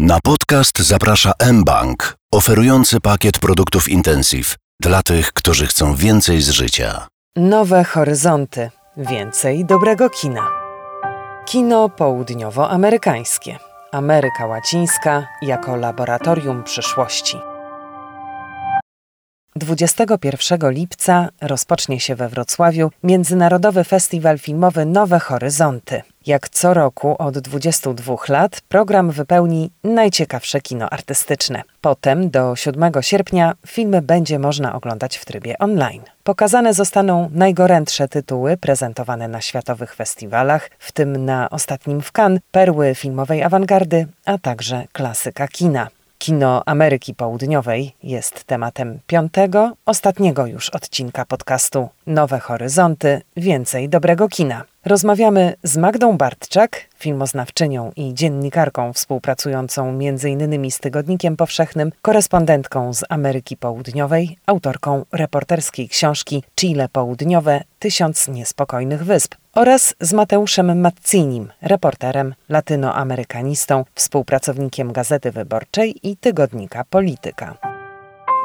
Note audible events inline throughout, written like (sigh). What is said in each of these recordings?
Na podcast zaprasza mBank, oferujący pakiet produktów Intensive dla tych, którzy chcą więcej z życia. Nowe horyzonty, więcej dobrego kina. Kino południowoamerykańskie. Ameryka Łacińska jako laboratorium przyszłości. 21 lipca rozpocznie się we Wrocławiu Międzynarodowy Festiwal Filmowy Nowe Horyzonty. Jak co roku od 22 lat program wypełni najciekawsze kino artystyczne. Potem do 7 sierpnia filmy będzie można oglądać w trybie online. Pokazane zostaną najgorętsze tytuły prezentowane na światowych festiwalach, w tym na ostatnim w Cannes, perły filmowej awangardy, a także klasyka kina. Kino Ameryki Południowej jest tematem piątego, ostatniego już odcinka podcastu Nowe Horyzonty, więcej dobrego kina. Rozmawiamy z Magdą Bartczak, filmoznawczynią i dziennikarką współpracującą m.in. z Tygodnikiem Powszechnym, korespondentką z Ameryki Południowej, autorką reporterskiej książki Chile Południowe Tysiąc Niespokojnych Wysp oraz z Mateuszem Mazzinim, reporterem, latynoamerykanistą, współpracownikiem Gazety Wyborczej i Tygodnika Polityka.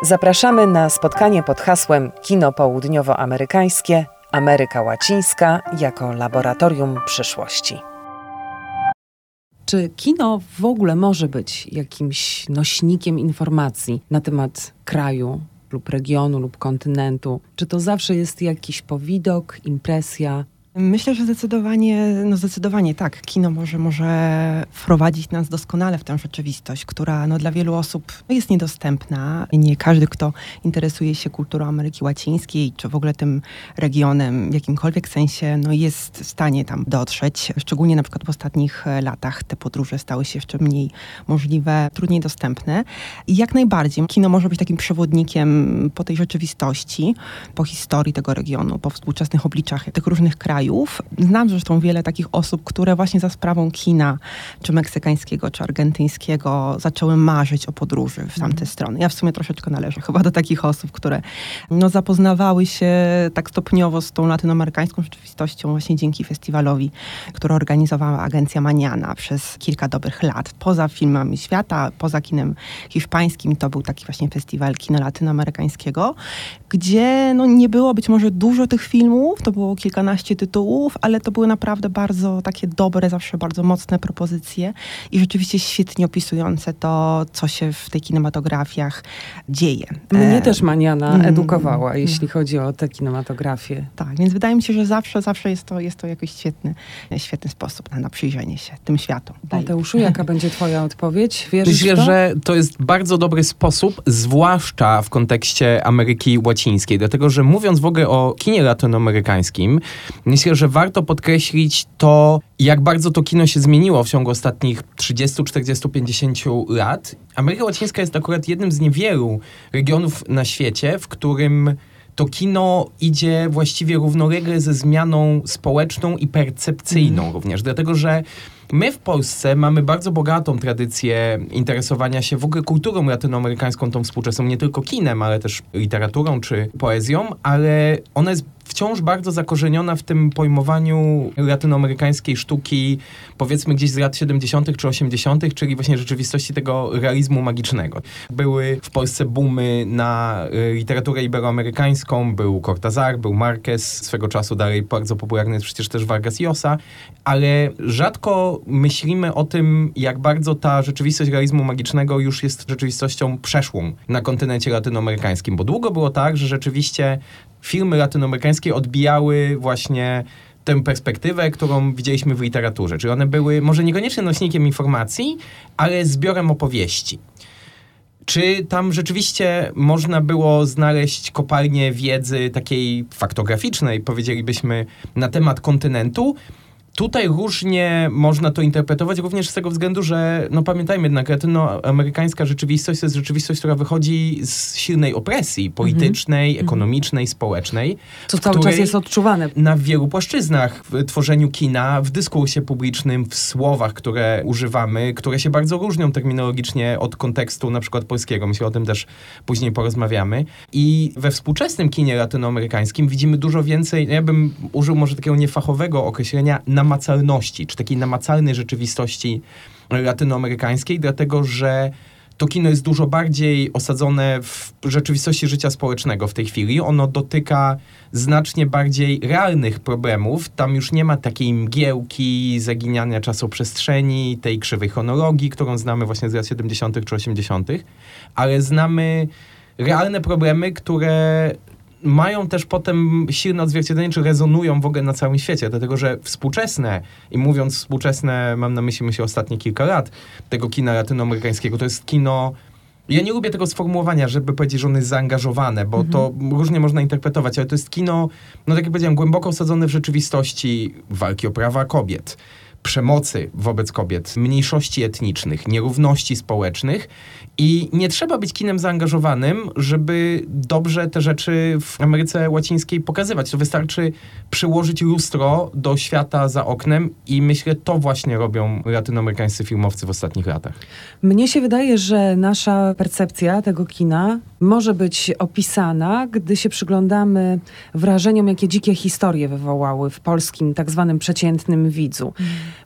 Zapraszamy na spotkanie pod hasłem Kino Południowoamerykańskie Ameryka Łacińska jako laboratorium przyszłości. Czy kino w ogóle może być jakimś nośnikiem informacji na temat kraju lub regionu lub kontynentu? Czy to zawsze jest jakiś powidok, impresja, Myślę, że zdecydowanie, no zdecydowanie tak. Kino może, może wprowadzić nas doskonale w tę rzeczywistość, która no, dla wielu osób jest niedostępna. Nie każdy, kto interesuje się kulturą Ameryki Łacińskiej, czy w ogóle tym regionem w jakimkolwiek sensie, no, jest w stanie tam dotrzeć. Szczególnie na przykład w ostatnich e, latach te podróże stały się jeszcze mniej możliwe, trudniej dostępne. I jak najbardziej kino może być takim przewodnikiem po tej rzeczywistości, po historii tego regionu, po współczesnych obliczach tych różnych krajów krajów. Znam zresztą wiele takich osób, które właśnie za sprawą kina, czy meksykańskiego, czy argentyńskiego, zaczęły marzyć o podróży w tamte mm. strony. Ja w sumie troszeczkę należę chyba do takich osób, które no, zapoznawały się tak stopniowo z tą latynoamerykańską rzeczywistością właśnie dzięki festiwalowi, który organizowała agencja Maniana przez kilka dobrych lat. Poza filmami świata, poza kinem hiszpańskim, to był taki właśnie festiwal kina latynoamerykańskiego, gdzie no, nie było być może dużo tych filmów, to było kilkanaście tytułów, tytułów, ale to były naprawdę bardzo takie dobre, zawsze bardzo mocne propozycje i rzeczywiście świetnie opisujące to, co się w tej kinematografiach dzieje. Mnie e... też Maniana mm, edukowała, mm. jeśli chodzi o tę kinematografię. Tak, więc wydaje mi się, że zawsze, zawsze jest to, jest to jakiś świetny, świetny sposób na, na przyjrzenie się tym światom. Mateuszu, jaka będzie twoja odpowiedź? Wierzysz Myślę, to? że to jest bardzo dobry sposób, zwłaszcza w kontekście Ameryki Łacińskiej, dlatego, że mówiąc w ogóle o kinie latynoamerykańskim, myślę, że warto podkreślić to, jak bardzo to kino się zmieniło w ciągu ostatnich 30, 40, 50 lat. Ameryka Łacińska jest akurat jednym z niewielu regionów na świecie, w którym to kino idzie właściwie równolegle ze zmianą społeczną i percepcyjną mm. również, dlatego że My w Polsce mamy bardzo bogatą tradycję interesowania się w ogóle kulturą latynoamerykańską, tą współczesną, nie tylko kinem, ale też literaturą czy poezją, ale ona jest wciąż bardzo zakorzeniona w tym pojmowaniu latynoamerykańskiej sztuki, powiedzmy gdzieś z lat 70. czy 80., czyli właśnie rzeczywistości tego realizmu magicznego. Były w Polsce boomy na y, literaturę iberoamerykańską, był Cortazar, był Marquez, swego czasu dalej bardzo popularny jest przecież też Vargas Llosa, ale rzadko myślimy o tym, jak bardzo ta rzeczywistość realizmu magicznego już jest rzeczywistością przeszłą na kontynencie latynoamerykańskim, bo długo było tak, że rzeczywiście filmy latynoamerykańskie odbijały właśnie tę perspektywę, którą widzieliśmy w literaturze. Czyli one były może niekoniecznie nośnikiem informacji, ale zbiorem opowieści. Czy tam rzeczywiście można było znaleźć kopalnię wiedzy takiej faktograficznej, powiedzielibyśmy, na temat kontynentu? Tutaj różnie można to interpretować, również z tego względu, że no pamiętajmy jednak, latynoamerykańska rzeczywistość to jest rzeczywistość, która wychodzi z silnej opresji politycznej, -hmm. ekonomicznej, społecznej. Co cały czas jest odczuwane. Na wielu płaszczyznach, w tworzeniu kina, w dyskursie publicznym, w słowach, które używamy, które się bardzo różnią terminologicznie od kontekstu na przykład polskiego. Myślę, o tym też później porozmawiamy. I we współczesnym kinie latynoamerykańskim widzimy dużo więcej, ja bym użył może takiego niefachowego określenia, namacalności, czy takiej namacalnej rzeczywistości latynoamerykańskiej, dlatego że to kino jest dużo bardziej osadzone w rzeczywistości życia społecznego w tej chwili. Ono dotyka znacznie bardziej realnych problemów. Tam już nie ma takiej mgiełki, zaginiania czasoprzestrzeni, tej krzywej chronologii, którą znamy właśnie z lat 70. czy 80., ale znamy realne problemy, które mają też potem silne odzwierciedlenie, czy rezonują w ogóle na całym świecie, dlatego że współczesne, i mówiąc współczesne, mam na myśli myślę ostatnie kilka lat tego kina latynoamerykańskiego, to jest kino ja nie lubię tego sformułowania, żeby powiedzieć, że ono jest zaangażowane, bo mhm. to różnie można interpretować, ale to jest kino, no tak jak powiedziałem, głęboko osadzone w rzeczywistości walki o prawa kobiet, przemocy wobec kobiet, mniejszości etnicznych, nierówności społecznych i nie trzeba być kinem zaangażowanym, żeby dobrze te rzeczy w Ameryce Łacińskiej pokazywać. To wystarczy przyłożyć lustro do świata za oknem i myślę, to właśnie robią latynoamerykańscy filmowcy w ostatnich latach. Mnie się wydaje, że nasza percepcja tego kina może być opisana, gdy się przyglądamy wrażeniom, jakie dzikie historie wywołały w polskim tak zwanym przeciętnym widzu.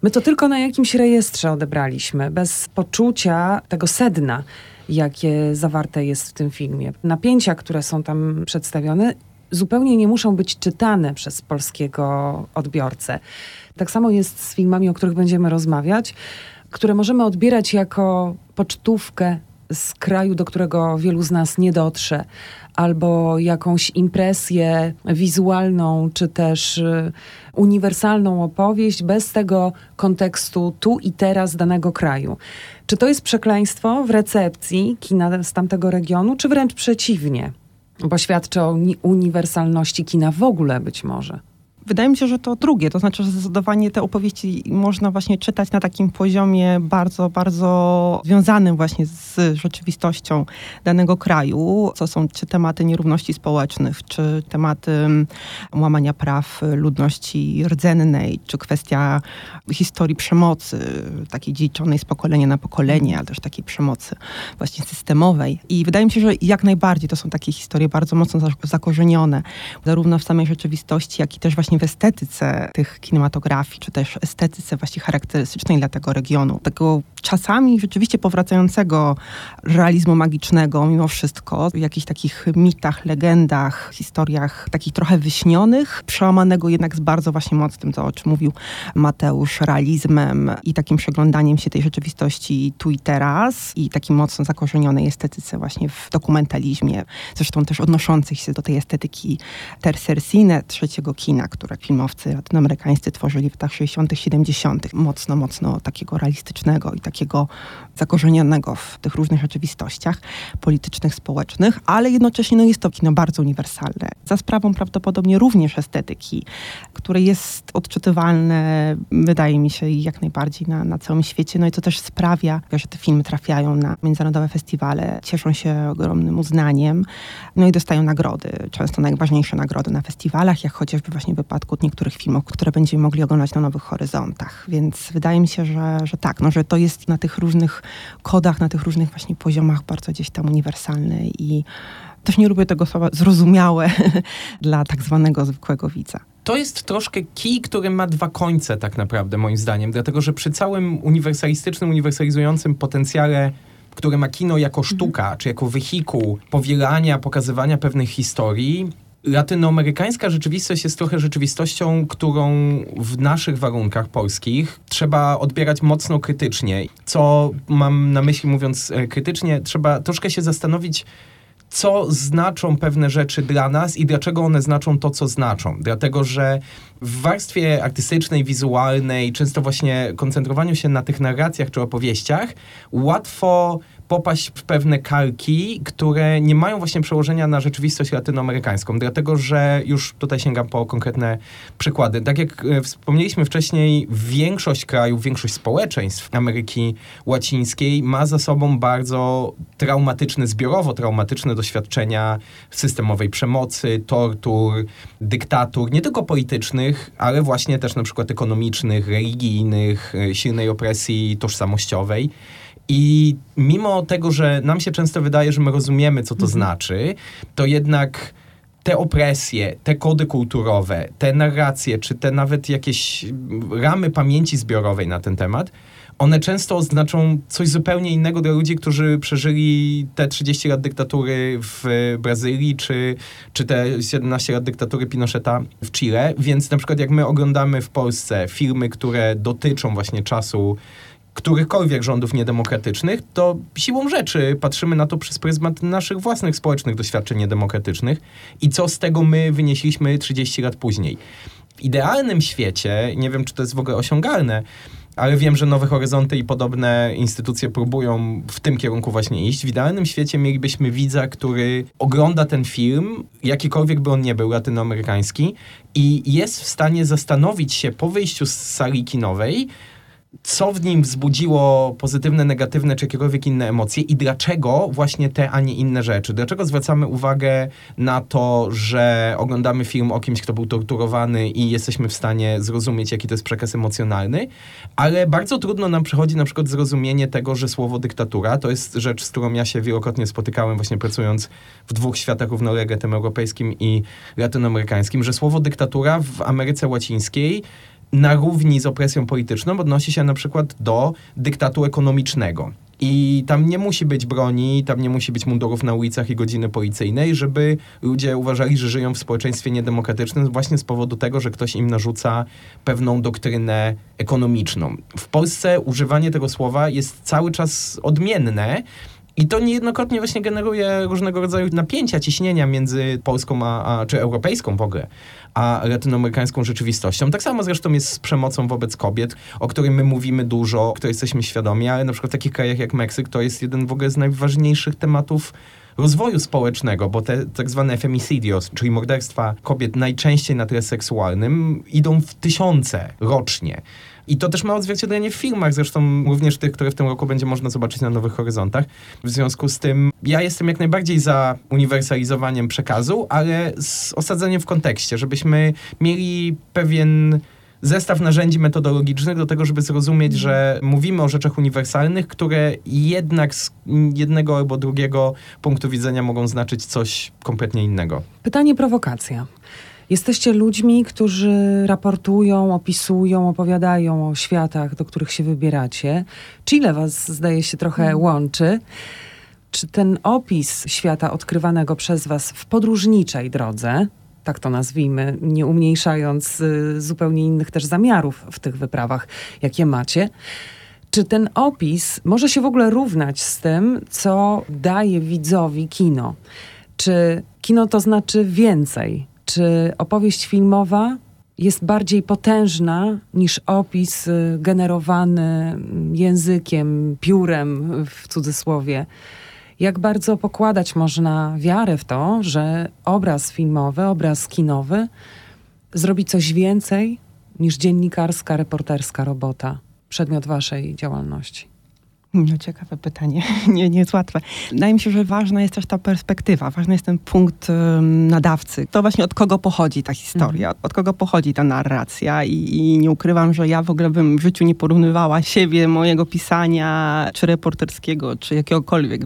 My to tylko na jakimś rejestrze odebraliśmy, bez poczucia tego sedna, jakie zawarte jest w tym filmie. Napięcia, które są tam przedstawione, zupełnie nie muszą być czytane przez polskiego odbiorcę. Tak samo jest z filmami, o których będziemy rozmawiać, które możemy odbierać jako pocztówkę z kraju, do którego wielu z nas nie dotrze, albo jakąś impresję wizualną, czy też y, uniwersalną opowieść bez tego kontekstu tu i teraz danego kraju. Czy to jest przekleństwo w recepcji kina z tamtego regionu, czy wręcz przeciwnie? Bo świadczy o uniwersalności kina w ogóle być może. Wydaje mi się, że to drugie, to znaczy, że zdecydowanie te opowieści można właśnie czytać na takim poziomie bardzo, bardzo związanym właśnie z rzeczywistością danego kraju, co są czy tematy nierówności społecznych, czy tematy mm, łamania praw ludności rdzennej, czy kwestia historii przemocy, takiej dziedziczonej z pokolenia na pokolenie, ale też takiej przemocy właśnie systemowej. I wydaje mi się, że jak najbardziej to są takie historie bardzo mocno zakorzenione, zarówno w samej rzeczywistości, jak i też właśnie w estetyce tych kinematografii, czy też estetyce właśnie charakterystycznej dla tego regionu. Tego czasami rzeczywiście powracającego realizmu magicznego mimo wszystko, w jakichś takich mitach, legendach, historiach takich trochę wyśnionych, przełamanego jednak z bardzo właśnie mocnym, to o czym mówił Mateusz, realizmem i takim przeglądaniem się tej rzeczywistości tu i teraz i takim mocno zakorzenionej estetyce właśnie w dokumentalizmie, zresztą też odnoszących się do tej estetyki tercersine, trzeciego kina, które filmowcy latynoamerykańscy tworzyli w latach 60., 70., mocno, mocno takiego realistycznego i takiego zakorzenionego w tych różnych rzeczywistościach politycznych, społecznych, ale jednocześnie no, jest to kino bardzo uniwersalne. Za sprawą prawdopodobnie również estetyki, które jest odczytywalne, wydaje mi się, jak najbardziej na, na całym świecie. No i to też sprawia, że te filmy trafiają na międzynarodowe festiwale, cieszą się ogromnym uznaniem, no i dostają nagrody, często najważniejsze nagrody na festiwalach, jak chociażby właśnie w wypadku niektórych filmów, które będziemy mogli oglądać na Nowych Horyzontach. Więc wydaje mi się, że, że tak, no, że to jest na tych różnych kodach, na tych różnych właśnie poziomach bardzo gdzieś tam uniwersalne i też nie lubię tego słowa zrozumiałe (laughs) dla tak zwanego zwykłego widza to jest troszkę kij, który ma dwa końce tak naprawdę moim zdaniem, dlatego że przy całym uniwersalistycznym, uniwersalizującym potencjale które ma kino jako mhm. sztuka, czy jako wehikuł powielania, pokazywania pewnych historii, latynoamerykańska rzeczywistość jest trochę rzeczywistością, którą w naszych warunkach polskich trzeba odbierać mocno krytycznie. Co mam na myśli mówiąc e, krytycznie, trzeba troszkę się zastanowić, co znaczą pewne rzeczy dla nas i dlaczego one znaczą to, co znaczą. Dlatego, że w warstwie artystycznej, wizualnej, często właśnie koncentrowaniu się na tych narracjach czy opowieściach, łatwo popaść w pewne kalki, które nie mają właśnie przełożenia na rzeczywistość latynoamerykańską, dlatego że już tutaj sięgam po konkretne przykłady. Tak jak e, wspomnieliśmy wcześniej, większość krajów, większość społeczeństw Ameryki Łacińskiej ma za sobą bardzo traumatyczne, zbiorowo traumatyczne doświadczenia systemowej przemocy, tortur, dyktatur, nie tylko politycznych, ale właśnie też na przykład ekonomicznych, religijnych, e, silnej opresji tożsamościowej. I mimo tego, że nam się często wydaje, że my rozumiemy, co to mhm. znaczy, to jednak te opresje, te kody kulturowe, te narracje, czy te nawet jakieś ramy pamięci zbiorowej na ten temat, one często oznaczą coś zupełnie innego dla ludzi, którzy przeżyli te 30 lat dyktatury w Brazylii, czy, czy te 17 lat dyktatury Pinocheta w Chile. Więc na przykład jak my oglądamy w Polsce filmy, które dotyczą właśnie czasu którychkolwiek rządów niedemokratycznych, to siłą rzeczy patrzymy na to przez pryzmat naszych własnych społecznych doświadczeń niedemokratycznych i co z tego my wynieśliśmy 30 lat później. W idealnym świecie, nie wiem czy to jest w ogóle osiągalne, ale wiem, że Nowe Horyzonty i podobne instytucje próbują w tym kierunku właśnie iść. W idealnym świecie mielibyśmy widza, który ogląda ten film, jakikolwiek by on nie był, latynoamerykański, i jest w stanie zastanowić się po wyjściu z sali kinowej, co w nim wzbudziło pozytywne, negatywne czy jakiekolwiek inne emocje i dlaczego właśnie te, a nie inne rzeczy. Dlaczego zwracamy uwagę na to, że oglądamy film o kimś, kto był torturowany i jesteśmy w stanie zrozumieć, jaki to jest przekaz emocjonalny, ale bardzo trudno nam przychodzi na przykład zrozumienie tego, że słowo dyktatura to jest rzecz, z którą ja się wielokrotnie spotykałem właśnie pracując w dwóch światach równolegle, tym europejskim i latynoamerykańskim, że słowo dyktatura w Ameryce Łacińskiej na równi z opresją polityczną odnosi się na przykład do dyktatu ekonomicznego. I tam nie musi być broni, tam nie musi być mundurów na ulicach i godziny policyjnej, żeby ludzie uważali, że żyją w społeczeństwie niedemokratycznym właśnie z powodu tego, że ktoś im narzuca pewną doktrynę ekonomiczną. W Polsce używanie tego słowa jest cały czas odmienne. I to niejednokrotnie właśnie generuje różnego rodzaju napięcia, ciśnienia między polską, a, a, czy europejską w ogóle, a latynoamerykańską rzeczywistością. Tak samo zresztą jest z przemocą wobec kobiet, o której my mówimy dużo, o której jesteśmy świadomi, ale na przykład w takich krajach jak Meksyk to jest jeden w ogóle z najważniejszych tematów rozwoju społecznego, bo te tak zwane femicidios, czyli morderstwa kobiet najczęściej na tle seksualnym, idą w tysiące rocznie. I to też ma odzwierciedlenie w filmach, zresztą również tych, które w tym roku będzie można zobaczyć na Nowych Horyzontach. W związku z tym ja jestem jak najbardziej za uniwersalizowaniem przekazu, ale z osadzeniem w kontekście, żebyśmy mieli pewien zestaw narzędzi metodologicznych do tego, żeby zrozumieć, że mówimy o rzeczach uniwersalnych, które jednak z jednego albo drugiego punktu widzenia mogą znaczyć coś kompletnie innego. Pytanie prowokacja. Jesteście ludźmi, którzy raportują, opisują, opowiadają o światach, do których się wybieracie. Chile was, zdaje się, trochę mm. łączy. Czy ten opis świata odkrywanego przez was w podróżniczej drodze, tak to nazwijmy, nie umniejszając y, zupełnie innych też zamiarów w tych wyprawach, jakie macie, czy ten opis może się w ogóle równać z tym, co daje widzowi kino? Czy kino to znaczy więcej? Czy opowieść filmowa jest bardziej potężna niż opis y, generowany językiem, piórem w cudzysłowie? Jak bardzo pokładać można wiarę w to, że obraz filmowy, obraz kinowy zrobi coś więcej niż dziennikarska, reporterska robota, przedmiot waszej działalności? No ciekawe pytanie, (laughs) nie, nie jest łatwe. Wydaje mi się, że ważna jest też ta perspektywa, ważny jest ten punkt um, nadawcy. To właśnie od kogo pochodzi ta historia, mhm. od kogo pochodzi ta narracja I, i, nie ukrywam, że ja w ogóle bym w życiu nie porównywała siebie, mojego pisania, czy reporterskiego, czy jakiegokolwiek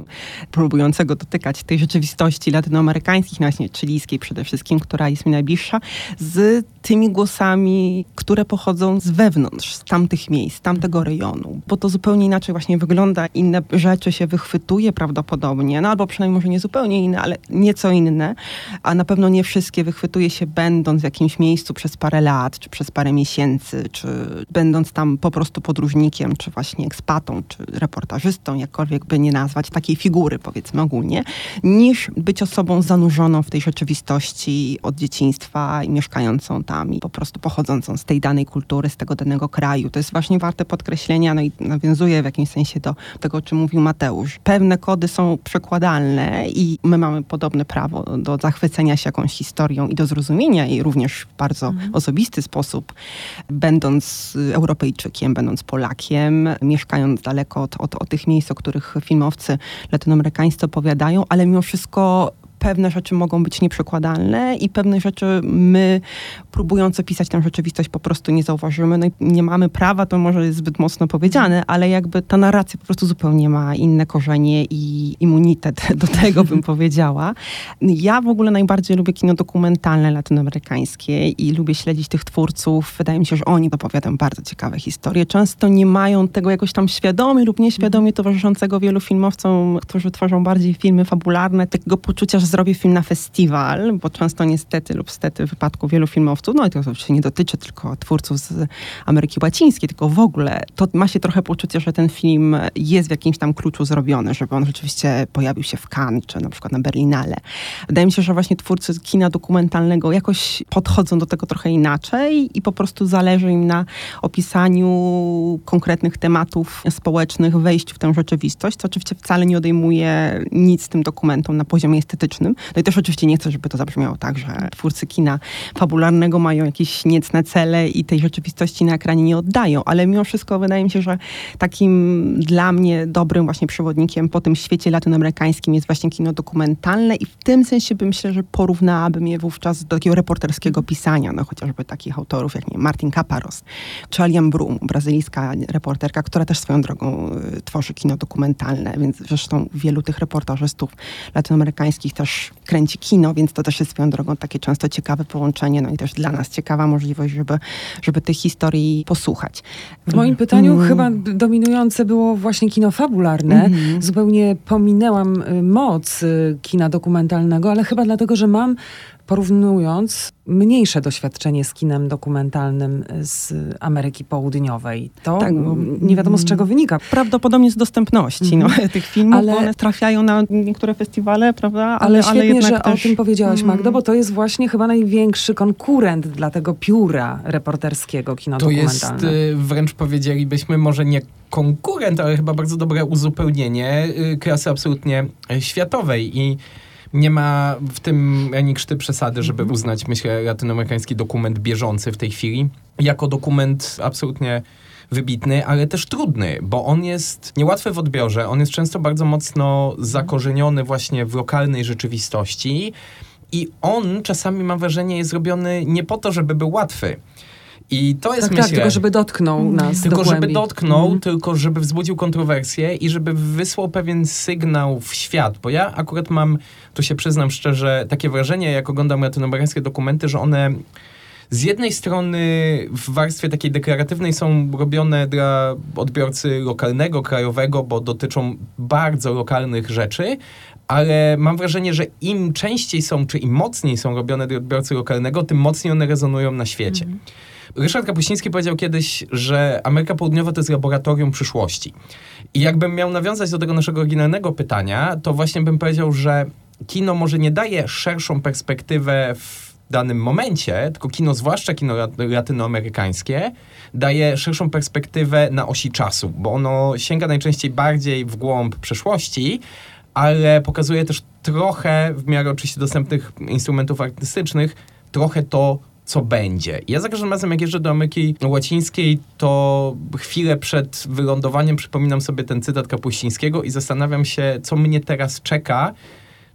próbującego dotykać tej rzeczywistości latynoamerykańskich, no właśnie chilijskiej przede wszystkim, która jest mi najbliższa, z tymi głosami, które pochodzą z wewnątrz, z tamtych miejsc, z tamtego rejonu, bo to zupełnie inaczej właśnie wygląda wygląda, inne rzeczy się wychwytuje prawdopodobnie, no albo przynajmniej może nie zupełnie inne, ale nieco inne, a na pewno nie wszystkie wychwytuje się będąc w jakimś miejscu przez parę lat, czy przez parę miesięcy, czy będąc tam po prostu podróżnikiem, czy właśnie ekspatą, czy reportażystą, jakkolwiek by nie nazwać, takiej figury powiedzmy ogólnie, niż być osobą zanurzoną w tej rzeczywistości od dzieciństwa i mieszkającą tam i po prostu pochodzącą z tej danej kultury, z tego danego kraju. To jest właśnie warte podkreślenia, no i nawiązuje w jakimś sensie do tego, o czym mówił Mateusz. Pewne kody są przekładalne i my mamy podobne prawo do zachwycenia się jakąś historią i do zrozumienia jej również w bardzo mhm. osobisty sposób, będąc Europejczykiem, będąc Polakiem, mieszkając daleko od, od, od tych miejsc, o których filmowcy latynoamerykańscy opowiadają, ale mimo wszystko pewne rzeczy mogą być nieprzekładalne i pewne rzeczy my, próbując opisać tę rzeczywistość, po prostu nie zauważymy. No nie mamy prawa, to może jest zbyt mocno powiedziane, ale jakby ta narracja po prostu zupełnie ma inne korzenie i immunitet (laughs) do tego, bym (laughs) powiedziała. Ja w ogóle najbardziej lubię kino dokumentalne latynoamerykańskie i lubię śledzić tych twórców. Wydaje mi się, że oni opowiadają bardzo ciekawe historie. Często nie mają tego jakoś tam świadomie lub nieświadomie towarzyszącego wielu filmowcom, którzy tworzą bardziej filmy fabularne, takiego poczucia, że zrobię film na festiwal, bo często niestety lub stety w wypadku wielu filmowców, no i to oczywiście nie dotyczy tylko twórców z Ameryki Łacińskiej, tylko w ogóle to ma się trochę poczucie, że ten film jest w jakimś tam kluczu zrobiony, żeby on rzeczywiście pojawił się w Cannes, czy na przykład na Berlinale. Wydaje mi się, że właśnie twórcy kina dokumentalnego jakoś podchodzą do tego trochę inaczej i po prostu zależy im na opisaniu konkretnych tematów społecznych, wejściu w tę rzeczywistość, co oczywiście wcale nie odejmuje nic tym dokumentom na poziomie estetycznym. No i też oczywiście nie chcę, żeby to zabrzmiało tak, że twórcy kina fabularnego mają jakieś niecne cele i tej rzeczywistości na ekranie nie oddają, ale mimo wszystko wydaje mi się, że takim dla mnie dobrym właśnie przewodnikiem po tym świecie latynoamerykańskim jest właśnie kino dokumentalne i w tym sensie bym myślę, że porównałabym je wówczas do takiego reporterskiego pisania, no chociażby takich autorów jak nie, Martin Caparos czy Aliam Brum, brazylijska reporterka, która też swoją drogą y, tworzy kino dokumentalne, więc zresztą wielu tych reportażystów latynoamerykańskich też kręci kino, więc to też jest swoją drogą takie często ciekawe połączenie, no i też dla nas ciekawa możliwość, żeby, żeby tych historii posłuchać. W moim pytaniu mm. chyba dominujące było właśnie kino fabularne. Mm. Zupełnie pominęłam y, moc y, kina dokumentalnego, ale chyba dlatego, że mam porównując mniejsze doświadczenie z kinem dokumentalnym z Ameryki Południowej. To tak, nie wiadomo z czego wynika. Prawdopodobnie z dostępności mm. no, tych filmów, ale, one trafiają na niektóre festiwale, prawda? Ale, ale świetnie, ale że też... o tym powiedziałaś, Magdo, mm. bo to jest właśnie chyba największy konkurent dla tego pióra reporterskiego kino to dokumentalne. To jest, wręcz powiedzielibyśmy, może nie konkurent, ale chyba bardzo dobre uzupełnienie y, klasy absolutnie światowej i nie ma w tym ani krzty przesady, żeby mhm. uznać, myślę, latynoamerykański dokument bieżący w tej chwili jako dokument absolutnie wybitny, ale też trudny, bo on jest niełatwy w odbiorze, on jest często bardzo mocno zakorzeniony właśnie w lokalnej rzeczywistości i on czasami, mam wrażenie, jest zrobiony nie po to, żeby był łatwy, i to jest, tak, myślę... Tak, tylko żeby dotknął nas Tylko żeby dotknął, mm. tylko żeby wzbudził kontrowersję i żeby wysłał pewien sygnał w świat. Bo ja akurat mam, tu się przyznam szczerze, takie wrażenie, jak oglądam latynoamerykańskie dokumenty, że one z jednej strony w warstwie takiej deklaratywnej są robione dla odbiorcy lokalnego, krajowego, bo dotyczą bardzo lokalnych rzeczy, ale mam wrażenie, że im częściej są, czy im mocniej są robione dla odbiorcy lokalnego, tym mocniej one rezonują na świecie. Mm. Ryszard Kapuściński powiedział kiedyś, że Ameryka Południowa to jest laboratorium przyszłości. I jakbym miał nawiązać do tego naszego oryginalnego pytania, to właśnie bym powiedział, że kino może nie daje szerszą perspektywę w danym momencie, tylko kino, zwłaszcza kino latynoamerykańskie, daje szerszą perspektywę na osi czasu, bo ono sięga najczęściej bardziej w głąb przeszłości, ale pokazuje też trochę, w miarę oczywiście dostępnych instrumentów artystycznych, trochę to, co będzie. Ja za każdym razem, jak jeżdżę do Ameryki Łacińskiej, to chwilę przed wylądowaniem przypominam sobie ten cytat Kapuścińskiego i zastanawiam się, co mnie teraz czeka,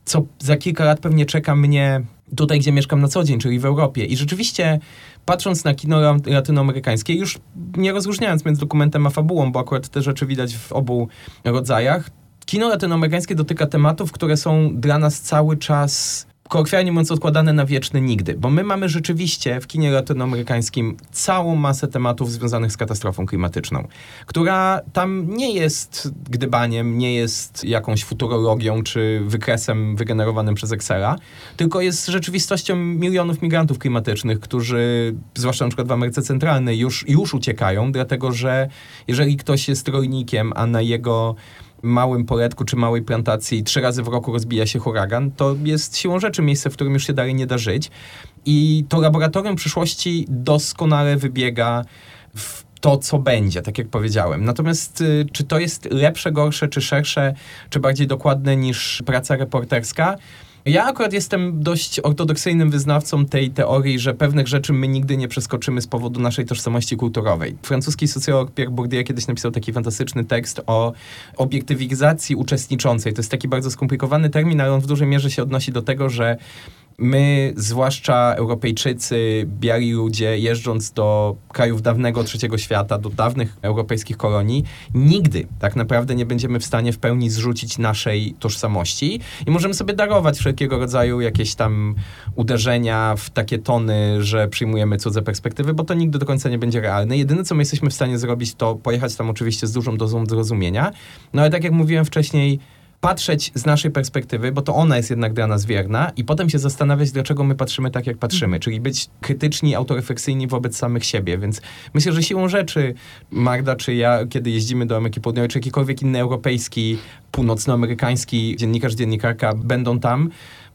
co za kilka lat pewnie czeka mnie tutaj, gdzie mieszkam na co dzień, czyli w Europie. I rzeczywiście, patrząc na kino latynoamerykańskie, już nie rozróżniając między dokumentem a fabułą, bo akurat te rzeczy widać w obu rodzajach, kino latynoamerykańskie dotyka tematów, które są dla nas cały czas kolokwialnie mówiąc, odkładane na wieczny nigdy, bo my mamy rzeczywiście w kinie latynoamerykańskim całą masę tematów związanych z katastrofą klimatyczną, która tam nie jest gdybaniem, nie jest jakąś futurologią czy wykresem wygenerowanym przez Excela, tylko jest rzeczywistością milionów migrantów klimatycznych, którzy, zwłaszcza na przykład w Ameryce Centralnej, już, już uciekają, dlatego że jeżeli ktoś jest rolnikiem, a na jego małym poletku czy małej plantacji trzy razy w roku rozbija się huragan, to jest siłą rzeczy miejsce, w którym już się dalej nie da żyć. I to laboratorium przyszłości doskonale wybiega w to, co będzie, tak jak powiedziałem. Natomiast y, czy to jest lepsze, gorsze, czy szersze, czy bardziej dokładne niż praca reporterska? Ja akurat jestem dość ortodoksyjnym wyznawcą tej teorii, że pewnych rzeczy my nigdy nie przeskoczymy z powodu naszej tożsamości kulturowej. Francuski socjolog Pierre Bourdieu kiedyś napisał taki fantastyczny tekst o obiektywizacji uczestniczącej. To jest taki bardzo skomplikowany termin, ale on w dużej mierze się odnosi do tego, że My, zwłaszcza Europejczycy, biali ludzie, jeżdżąc do krajów dawnego trzeciego świata, do dawnych europejskich kolonii, nigdy tak naprawdę nie będziemy w stanie w pełni zrzucić naszej tożsamości i możemy sobie darować wszelkiego rodzaju jakieś tam uderzenia w takie tony, że przyjmujemy cudze perspektywy, bo to nigdy do końca nie będzie realne. Jedyne, co my jesteśmy w stanie zrobić, to pojechać tam oczywiście z dużą dozą zrozumienia, no ale tak jak mówiłem wcześniej, patrzeć z naszej perspektywy, bo to ona jest jednak dla nas wierna i potem się zastanawiać, dlaczego my patrzymy tak, jak patrzymy, czyli być krytyczni, autorefleksyjni wobec samych siebie, więc myślę, że siłą rzeczy Magda czy ja, kiedy jeździmy do Ameryki Południowej, czy jakikolwiek inny europejski, północnoamerykański dziennikarz, dziennikarka będą tam,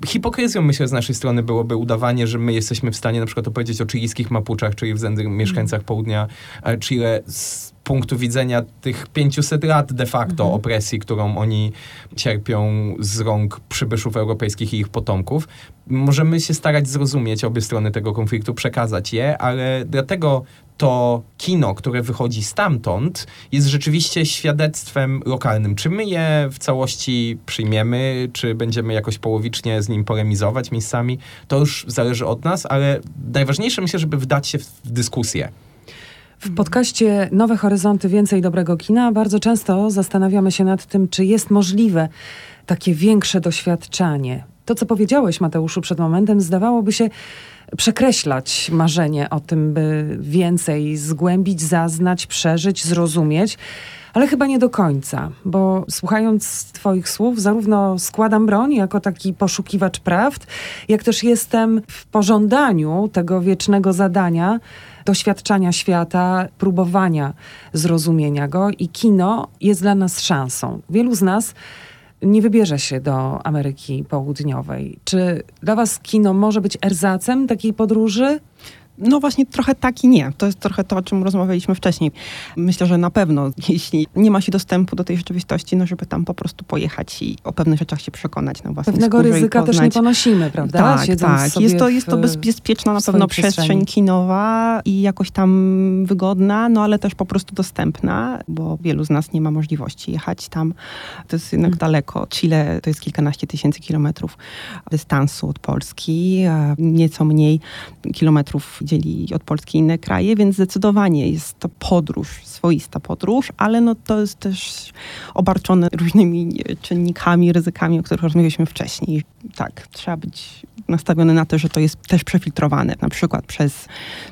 hipokryzją myślę z naszej strony byłoby udawanie, że my jesteśmy w stanie na przykład opowiedzieć o chilijskich Mapuczach, czyli względnych mieszkańcach południa e, Chile z punktu widzenia tych 500 lat de facto mhm. opresji, którą oni cierpią z rąk przybyszów europejskich i ich potomków. Możemy się starać zrozumieć obie strony tego konfliktu, przekazać je, ale dlatego to kino, które wychodzi stamtąd, jest rzeczywiście świadectwem lokalnym. Czy my je w całości przyjmiemy, czy będziemy jakoś połowicznie z nim polemizować miejscami, to już zależy od nas, ale najważniejsze myślę, żeby wdać się w dyskusję. W podcaście Nowe Horyzonty Więcej Dobrego Kina bardzo często zastanawiamy się nad tym, czy jest możliwe takie większe doświadczanie. To, co powiedziałeś, Mateuszu, przed momentem, zdawałoby się przekreślać marzenie o tym, by więcej zgłębić, zaznać, przeżyć, zrozumieć. Ale chyba nie do końca, bo słuchając Twoich słów, zarówno składam broń jako taki poszukiwacz prawd, jak też jestem w pożądaniu tego wiecznego zadania, doświadczania świata, próbowania zrozumienia go i kino jest dla nas szansą. Wielu z nas nie wybierze się do Ameryki Południowej. Czy dla Was kino może być erzacem takiej podróży? No właśnie trochę tak i nie. To jest trochę to, o czym rozmawialiśmy wcześniej. Myślę, że na pewno, (laughs) jeśli nie ma się dostępu do tej rzeczywistości, no żeby tam po prostu pojechać i o pewnych rzeczach się przekonać na własnej Pewnego ryzyka też nie ponosimy, prawda? Tak, Siedząc tak. Jest to, jest to bezpieczna na pewno przestrzeń kinowa i jakoś tam wygodna, no ale też po prostu dostępna, bo wielu z nas nie ma możliwości jechać tam. To jest jednak hmm. daleko. Chile to jest kilkanaście tysięcy kilometrów dystansu od Polski, nieco mniej kilometrów dzieli od Polski inne kraje, więc zdecydowanie jest to podróż, swoista podróż, ale no to jest też obarczone różnymi czynnikami, ryzykami, o których rozmawialiśmy wcześniej. Tak, trzeba być nastawiony na to, że to jest też przefiltrowane, na przykład przez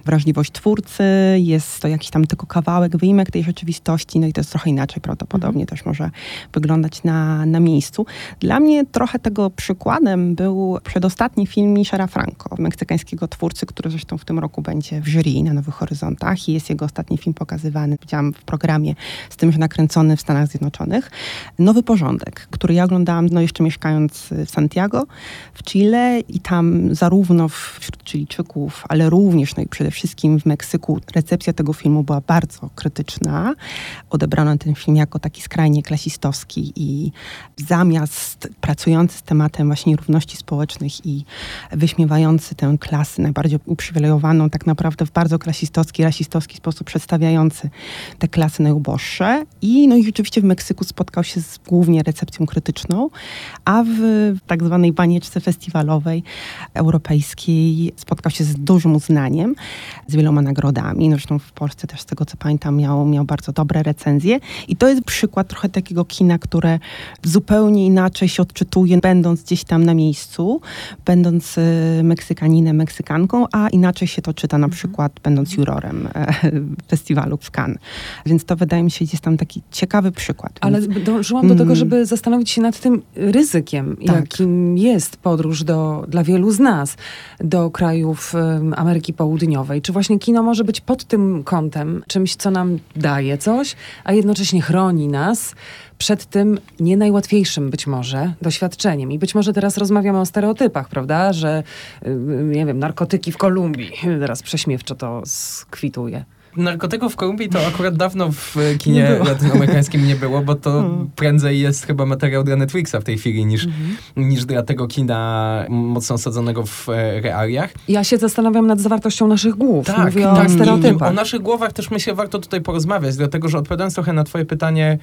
wrażliwość twórcy, jest to jakiś tam tylko kawałek, wyjimek tej rzeczywistości, no i to jest trochę inaczej prawdopodobnie mhm. też może wyglądać na, na miejscu. Dla mnie trochę tego przykładem był przedostatni film Michera Franco, meksykańskiego twórcy, który zresztą w tym roku będzie w jury na Nowych Horyzontach i jest jego ostatni film pokazywany, widziałam w programie z tym, że nakręcony w Stanach Zjednoczonych. Nowy Porządek, który ja oglądałam no jeszcze mieszkając w Santiago, w Chile i tam zarówno wśród Chilijczyków, ale również no i przede wszystkim w Meksyku recepcja tego filmu była bardzo krytyczna. Odebrano ten film jako taki skrajnie klasistowski i zamiast pracujący z tematem właśnie równości społecznych i wyśmiewający tę klasę najbardziej uprzywilejowaną, tak naprawdę w bardzo klasistowski, rasistowski sposób przedstawiający te klasy najuboższe. I, no i rzeczywiście w Meksyku spotkał się z głównie recepcją krytyczną, a w tak zwanej banieczce festiwalowej europejskiej spotkał się z dużym uznaniem, z wieloma nagrodami. No zresztą w Polsce też z tego co pamiętam miał, miał bardzo dobre recenzje. I to jest przykład trochę takiego kina, które zupełnie inaczej się odczytuje, będąc gdzieś tam na miejscu, będąc y, Meksykaninem, Meksykanką, a inaczej się to czyta na mhm. przykład będąc jurorem e, festiwalu w Cannes. Więc to wydaje mi się jest tam taki ciekawy przykład. Ale Więc, dążyłam do tego, mm. żeby zastanowić się nad tym ryzykiem, tak. jakim jest podróż do, dla wielu z nas do krajów Ameryki Południowej. Czy właśnie kino może być pod tym kątem czymś, co nam daje coś, a jednocześnie chroni nas przed tym nie najłatwiejszym być może doświadczeniem. I być może teraz rozmawiamy o stereotypach, prawda? Że, nie wiem, narkotyki w Kolumbii. Teraz prześmiewczo to skwituje. Narkotyków w Kolumbii to akurat dawno w (laughs) kinie latynoamerykańskim nie było, bo to hmm. prędzej jest chyba materiał dla Netflixa w tej chwili niż, mhm. niż dla tego kina mocno osadzonego w e, realiach. Ja się zastanawiam nad zawartością naszych głów. Tak, Mówię tak. o stereotypach. I, o naszych głowach też myślę warto tutaj porozmawiać, dlatego że odpowiadając trochę na twoje pytanie,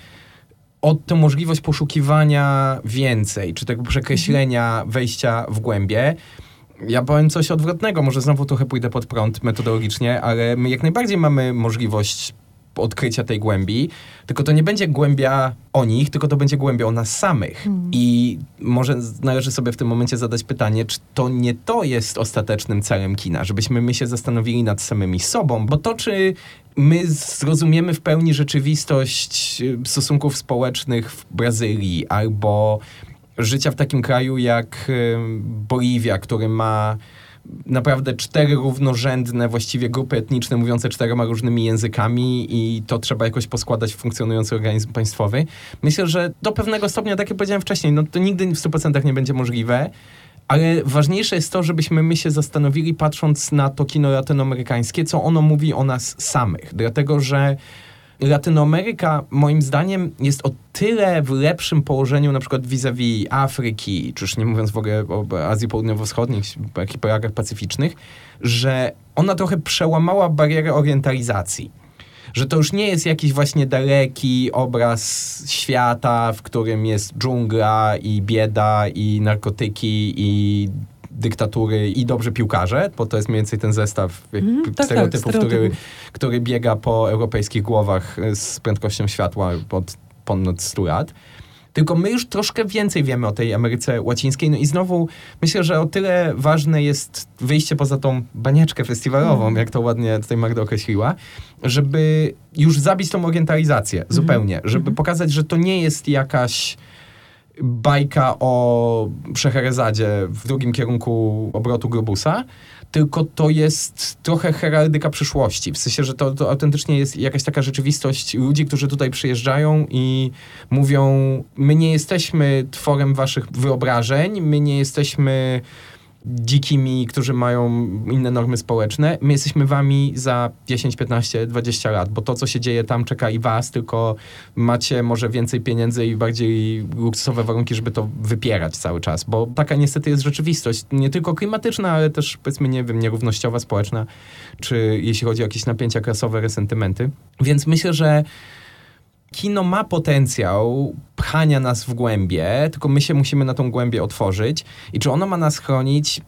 o tę możliwość poszukiwania więcej, czy tego przekreślenia wejścia w głębie, ja powiem coś odwrotnego, może znowu trochę pójdę pod prąd metodologicznie, ale my jak najbardziej mamy możliwość odkrycia tej głębi, tylko to nie będzie głębia o nich, tylko to będzie głębia o nas samych. Hmm. I może należy sobie w tym momencie zadać pytanie, czy to nie to jest ostatecznym celem kina, żebyśmy my się zastanowili nad samymi sobą, bo to, czy my zrozumiemy w pełni rzeczywistość y, stosunków społecznych w Brazylii albo życia w takim kraju jak Boliwia, który ma naprawdę cztery równorzędne właściwie grupy etniczne mówiące czterema różnymi językami i to trzeba jakoś poskładać w funkcjonujący organizm państwowy. Myślę, że do pewnego stopnia, tak jak powiedziałem wcześniej, no to nigdy w 100% nie będzie możliwe, ale ważniejsze jest to, żebyśmy my się zastanowili, patrząc na to kino latynoamerykańskie, co ono mówi o nas samych. Dlatego, że Latynoameryka moim zdaniem jest o tyle w lepszym położeniu na przykład vis-a-vis Afryki, czy już nie mówiąc w ogóle o Azji Południowo-Wschodniej, archipelagach pacyficznych, że ona trochę przełamała barierę orientalizacji że to już nie jest jakiś właśnie daleki obraz świata, w którym jest dżungla i bieda i narkotyki i dyktatury i dobrzy piłkarze, bo to jest mniej więcej ten zestaw mm, stereotypów, tak, który, który biega po europejskich głowach z prędkością światła od ponad 100 lat. Tylko my już troszkę więcej wiemy o tej Ameryce Łacińskiej. No i znowu myślę, że o tyle ważne jest wyjście poza tą banieczkę festiwalową, mm. jak to ładnie tutaj Magda określiła, żeby już zabić tą orientalizację mm. zupełnie, żeby mm. pokazać, że to nie jest jakaś bajka o Szeherezadzie w drugim kierunku obrotu Globusa, tylko to jest trochę heraldyka przyszłości. W sensie, że to, to autentycznie jest jakaś taka rzeczywistość ludzi, którzy tutaj przyjeżdżają i mówią: My nie jesteśmy tworem waszych wyobrażeń, my nie jesteśmy dzikimi, którzy mają inne normy społeczne. My jesteśmy wami za 10, 15, 20 lat, bo to, co się dzieje tam, czeka i was, tylko macie może więcej pieniędzy i bardziej luksusowe warunki, żeby to wypierać cały czas, bo taka niestety jest rzeczywistość, nie tylko klimatyczna, ale też powiedzmy, nie wiem, nierównościowa, społeczna, czy jeśli chodzi o jakieś napięcia klasowe, resentymenty. Więc myślę, że kino ma potencjał pchania nas w głębie, tylko my się musimy na tą głębię otworzyć. I czy ono ma nas chronić?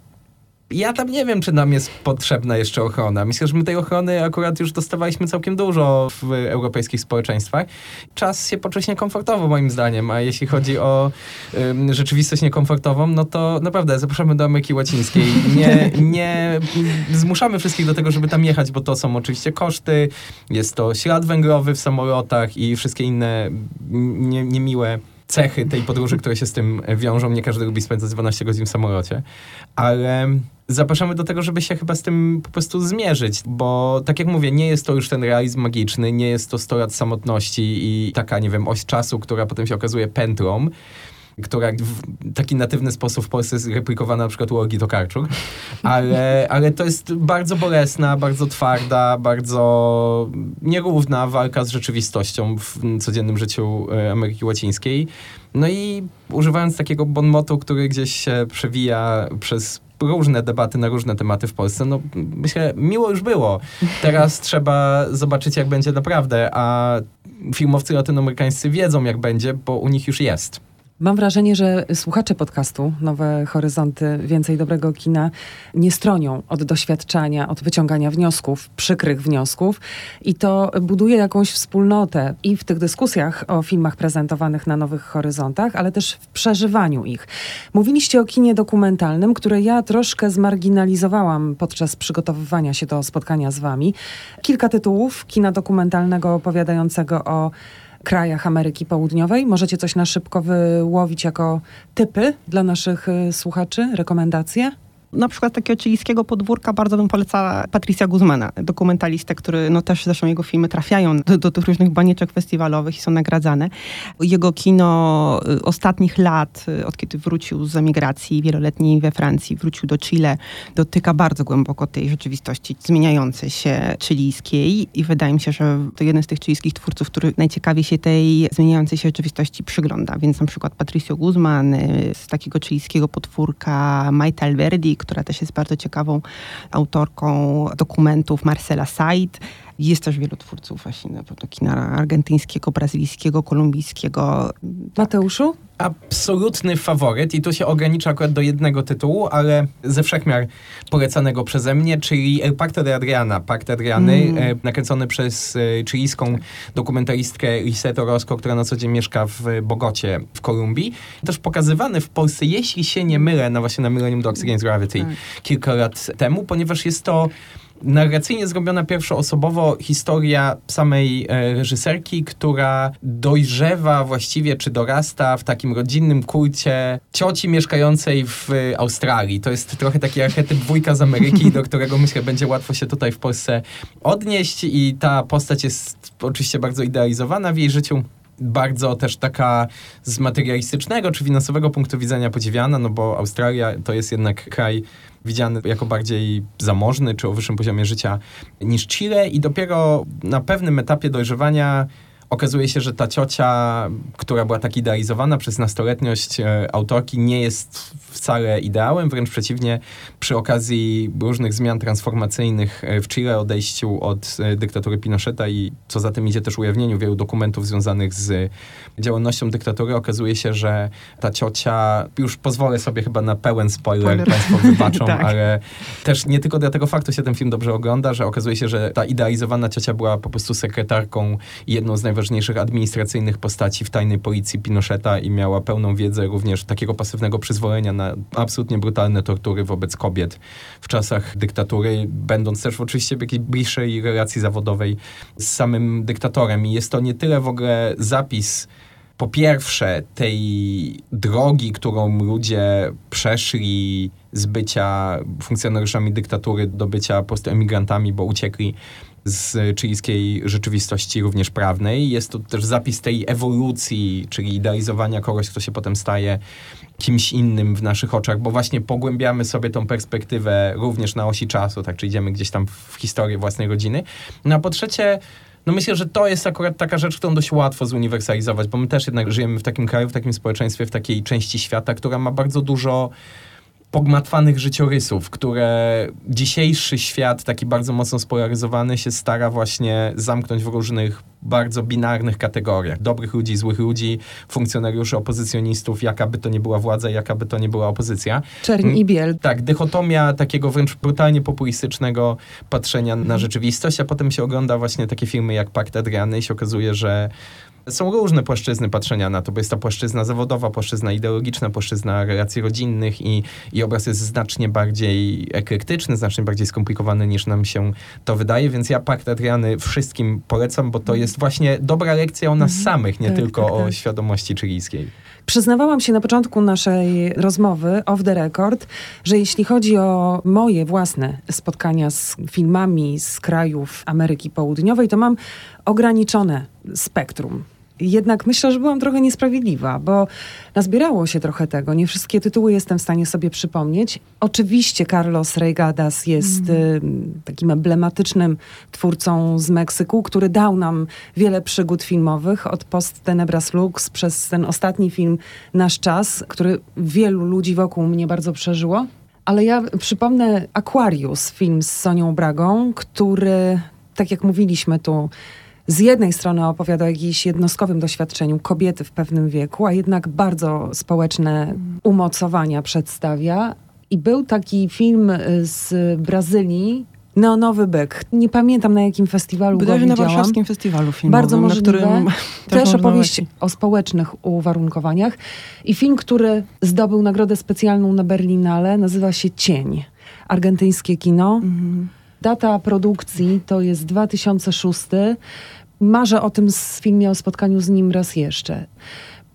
Ja tam nie wiem, czy nam jest potrzebna jeszcze ochrona. Myślę, że my tej ochrony akurat już dostawaliśmy całkiem dużo w europejskich społeczeństwach. Czas się poczuć niekomfortowo, moim zdaniem. A jeśli chodzi o um, rzeczywistość niekomfortową, no to naprawdę zapraszamy do Ameryki Łacińskiej. Nie, nie zmuszamy wszystkich do tego, żeby tam jechać, bo to są oczywiście koszty, jest to ślad węglowy w samolotach i wszystkie inne nie, niemiłe cechy tej podróży, które się z tym wiążą. Nie każdy lubi spędzać 12 godzin w samolocie, ale zapraszamy do tego, żeby się chyba z tym po prostu zmierzyć, bo tak jak mówię, nie jest to już ten realizm magiczny, nie jest to 100 lat samotności i taka, nie wiem, oś czasu, która potem się okazuje pętlą, która w taki natywny sposób w Polsce jest replikowana na przykład u Olgi Tokarczuk, ale, (laughs) ale to jest bardzo bolesna, bardzo twarda, bardzo nierówna walka z rzeczywistością w codziennym życiu e, Ameryki Łacińskiej. No i używając takiego bonmotu, który gdzieś się przewija przez różne debaty na różne tematy w Polsce. No myślę, miło już było. Teraz (laughs) trzeba zobaczyć, jak będzie naprawdę, a filmowcy latynoamerykańscy wiedzą, jak będzie, bo u nich już jest. Mam wrażenie, że słuchacze podcastu Nowe Horyzonty Więcej Dobrego Kina nie stronią od doświadczenia, od wyciągania wniosków, przykrych wniosków i to buduje jakąś wspólnotę i w tych dyskusjach o filmach prezentowanych na Nowych Horyzontach, ale też w przeżywaniu ich. Mówiliście o kinie dokumentalnym, które ja troszkę zmarginalizowałam podczas przygotowywania się do spotkania z wami. Kilka tytułów kina dokumentalnego opowiadającego o krajach Ameryki Południowej. Możecie coś na szybko wyłowić jako typy dla naszych y, słuchaczy, rekomendacje? Na przykład takiego chilijskiego podwórka bardzo bym polecała Patricia Guzmana, dokumentalistę, który no też zresztą jego filmy trafiają do, do tych różnych banieczek festiwalowych i są nagradzane. Jego kino y, ostatnich lat, y, od kiedy wrócił z emigracji wieloletniej we Francji, wrócił do Chile, dotyka bardzo głęboko tej rzeczywistości zmieniającej się chilijskiej i wydaje mi się, że to jeden z tych chilijskich twórców, który najciekawiej się tej zmieniającej się rzeczywistości przygląda. Więc na przykład Patricio Guzman y, z takiego chilijskiego potwórka Maite Alverdi, która też jest bardzo ciekawą autorką dokumentów Marcela Said. Jest też wielu twórców właśnie na pewno kina argentyńskiego, brazylijskiego, kolumbijskiego. Mateuszu? absolutny faworyt i tu się ogranicza akurat do jednego tytułu, ale ze wszechmiar polecanego przeze mnie, czyli El Pacto de Adriana, Pakt Adriany, mm. e, nakręcony przez e, chilijską dokumentalistkę Lisetto Orozco, która na co dzień mieszka w Bogocie w Kolumbii. Też pokazywany w Polsce, jeśli się nie mylę, na właśnie na Millennium Dogs Against Gravity tak. kilka lat temu, ponieważ jest to narracyjnie zrobiona pierwszoosobowo historia samej e, reżyserki, która dojrzewa właściwie, czy dorasta w takim rodzinnym kulcie cioci mieszkającej w Australii. To jest trochę taki archetyp wujka z Ameryki, (laughs) do którego myślę będzie łatwo się tutaj w Polsce odnieść i ta postać jest oczywiście bardzo idealizowana w jej życiu bardzo też taka z materialistycznego czy finansowego punktu widzenia podziwiana, no bo Australia to jest jednak kraj widziany jako bardziej zamożny czy o wyższym poziomie życia niż Chile i dopiero na pewnym etapie dojrzewania okazuje się, że ta ciocia, która była tak idealizowana przez nastoletniość e, autorki, nie jest wcale ideałem, wręcz przeciwnie, przy okazji różnych zmian transformacyjnych e, w Chile, odejściu od e, dyktatury Pinocheta i co za tym idzie też ujawnieniu wielu dokumentów związanych z działalnością dyktatury, okazuje się, że ta ciocia, już pozwolę sobie chyba na pełen spoiler, spoiler. Państwo wybaczą, (laughs) tak. ale też nie tylko dla tego faktu się ten film dobrze ogląda, że okazuje się, że ta idealizowana ciocia była po prostu sekretarką jedną z najważniejszych najważniejszych administracyjnych postaci w tajnej policji Pinocheta i miała pełną wiedzę również takiego pasywnego przyzwolenia na absolutnie brutalne tortury wobec kobiet w czasach dyktatury, będąc też oczywiście w jakiejś bliższej relacji zawodowej z samym dyktatorem. I jest to nie tyle w ogóle zapis po pierwsze tej drogi, którą ludzie przeszli z bycia funkcjonariuszami dyktatury do bycia po prostu emigrantami, bo uciekli z chilijskiej rzeczywistości również prawnej. Jest to też zapis tej ewolucji, czyli idealizowania kogoś, kto się potem staje kimś innym w naszych oczach, bo właśnie pogłębiamy sobie tą perspektywę również na osi czasu, tak, czy idziemy gdzieś tam w historię własnej rodziny. No a po trzecie, no myślę, że to jest akurat taka rzecz, którą dość łatwo zuniwersalizować, bo my też jednak żyjemy w takim kraju, w takim społeczeństwie, w takiej części świata, która ma bardzo dużo pogmatwanych życiorysów, które dzisiejszy świat, taki bardzo mocno spolaryzowany, się stara właśnie zamknąć w różnych bardzo binarnych kategoriach. Dobrych ludzi, złych ludzi, funkcjonariuszy, opozycjonistów, jaka by to nie była władza, jaka by to nie była opozycja. Czerń i biel. Tak, dychotomia takiego wręcz brutalnie populistycznego patrzenia na rzeczywistość, a potem się ogląda właśnie takie filmy jak Pakt Adriany i się okazuje, że są różne płaszczyzny patrzenia na to, bo jest to płaszczyzna zawodowa, płaszczyzna ideologiczna, płaszczyzna relacji rodzinnych i, i obraz jest znacznie bardziej eklektyczny, znacznie bardziej skomplikowany niż nam się to wydaje, więc ja Pakt Adriany wszystkim polecam, bo to jest właśnie dobra lekcja o nas mhm. samych, nie tak, tylko tak, tak. o świadomości chilijskiej. Przyznawałam się na początku naszej rozmowy, off the record, że jeśli chodzi o moje własne spotkania z filmami z krajów Ameryki Południowej, to mam ograniczone spektrum jednak myślę, że byłam trochę niesprawiedliwa, bo nazbierało się trochę tego. Nie wszystkie tytuły jestem w stanie sobie przypomnieć. Oczywiście Carlos Reigadas jest mm. takim emblematycznym twórcą z Meksyku, który dał nam wiele przygód filmowych od Post Tenebras Lux przez ten ostatni film Nasz Czas, który wielu ludzi wokół mnie bardzo przeżyło. Ale ja przypomnę Aquarius, film z Sonią Bragą, który, tak jak mówiliśmy tu, z jednej strony opowiada o jakimś jednostkowym doświadczeniu kobiety w pewnym wieku, a jednak bardzo społeczne umocowania przedstawia. I był taki film y, z Brazylii, Neonowy Byk. Nie pamiętam na jakim festiwalu Wydaje go na warszawskim festiwalu filmowym. Bardzo możliwe. Na którym (laughs) też, też opowieść o społecznych uwarunkowaniach. I film, który zdobył nagrodę specjalną na Berlinale, nazywa się Cień. Argentyńskie kino. Mhm. Data produkcji to jest 2006. Marzę o tym z filmie, o spotkaniu z nim raz jeszcze.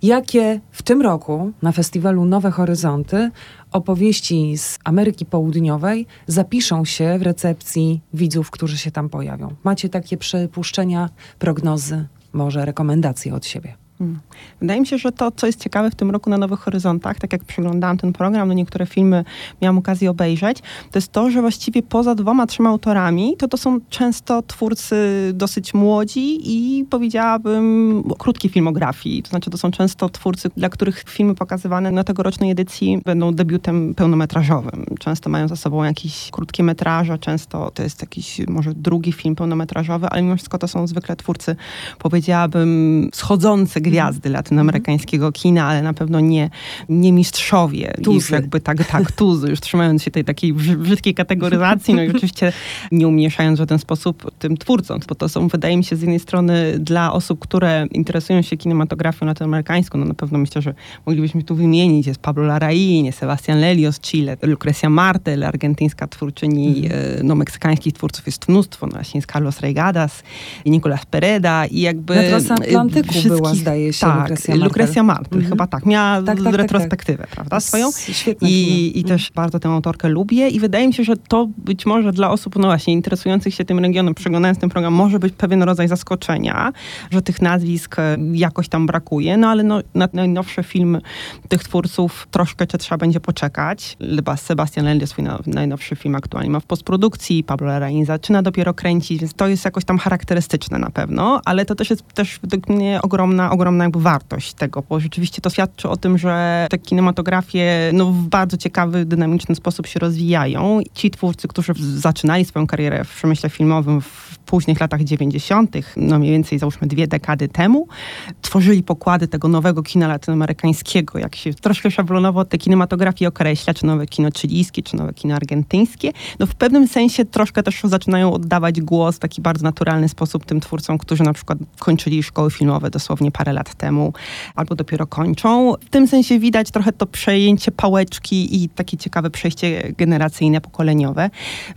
Jakie w tym roku na festiwalu Nowe Horyzonty opowieści z Ameryki Południowej zapiszą się w recepcji widzów, którzy się tam pojawią? Macie takie przypuszczenia, prognozy, może rekomendacje od siebie? Hmm. Wydaje mi się, że to, co jest ciekawe w tym roku na Nowych Horyzontach, tak jak przeglądałam ten program, no niektóre filmy miałam okazję obejrzeć, to jest to, że właściwie poza dwoma, trzema autorami, to to są często twórcy dosyć młodzi i powiedziałabym krótkiej filmografii. To znaczy, to są często twórcy, dla których filmy pokazywane na tegorocznej edycji będą debiutem pełnometrażowym. Często mają za sobą jakieś krótkie metraże, często to jest jakiś może drugi film pełnometrażowy, ale mimo wszystko to są zwykle twórcy, powiedziałabym, schodzące gwiazdy latynoamerykańskiego kina, ale na pewno nie, nie mistrzowie. Tuzy. jakby tak, tak, tuzy, już trzymając się tej takiej brzydkiej kategoryzacji, no i oczywiście nie umniejszając w żaden sposób tym twórcom, bo to są, wydaje mi się, z jednej strony dla osób, które interesują się kinematografią latynoamerykańską, no na pewno myślę, że moglibyśmy tu wymienić, jest Pablo Larraín, jest Sebastian Lelio z Chile, Lucrecia Martel, argentyńska twórczyni, mm. no meksykańskich twórców jest mnóstwo, no właśnie jest Carlos Reigadas i Nicolas Pereda i jakby... Na Atlantyku była, zdaje zdaje się, tak, Lucrecia Martel. Martel mhm. chyba tak. Miała tak, tak, tak retrospektywę, tak, prawda, swoją. Świetna I, I też bardzo tę autorkę lubię i wydaje mi się, że to być może dla osób, no właśnie, interesujących się tym regionem, przeglądając ten program, może być pewien rodzaj zaskoczenia, że tych nazwisk e, jakoś tam brakuje, no ale no, na najnowsze filmy tych twórców troszkę trzeba będzie poczekać. Chyba Sebastian Lelio swój najnowszy film aktualnie ma w postprodukcji, Pablo Larraín zaczyna dopiero kręcić, więc to jest jakoś tam charakterystyczne na pewno, ale to też jest też według mnie ogromna, ogromna ogromna jakby wartość tego, bo rzeczywiście to świadczy o tym, że te kinematografie no, w bardzo ciekawy, dynamiczny sposób się rozwijają. Ci twórcy, którzy zaczynali swoją karierę w przemyśle filmowym w późnych latach 90., no mniej więcej załóżmy dwie dekady temu, tworzyli pokłady tego nowego kina latynoamerykańskiego, jak się troszkę szablonowo te kinematografii określa, czy nowe kino chilijskie, czy nowe kino argentyńskie, no w pewnym sensie troszkę też zaczynają oddawać głos w taki bardzo naturalny sposób tym twórcom, którzy na przykład kończyli szkoły filmowe dosłownie parę lat temu, albo dopiero kończą. W tym sensie widać trochę to przejęcie pałeczki i takie ciekawe przejście generacyjne, pokoleniowe.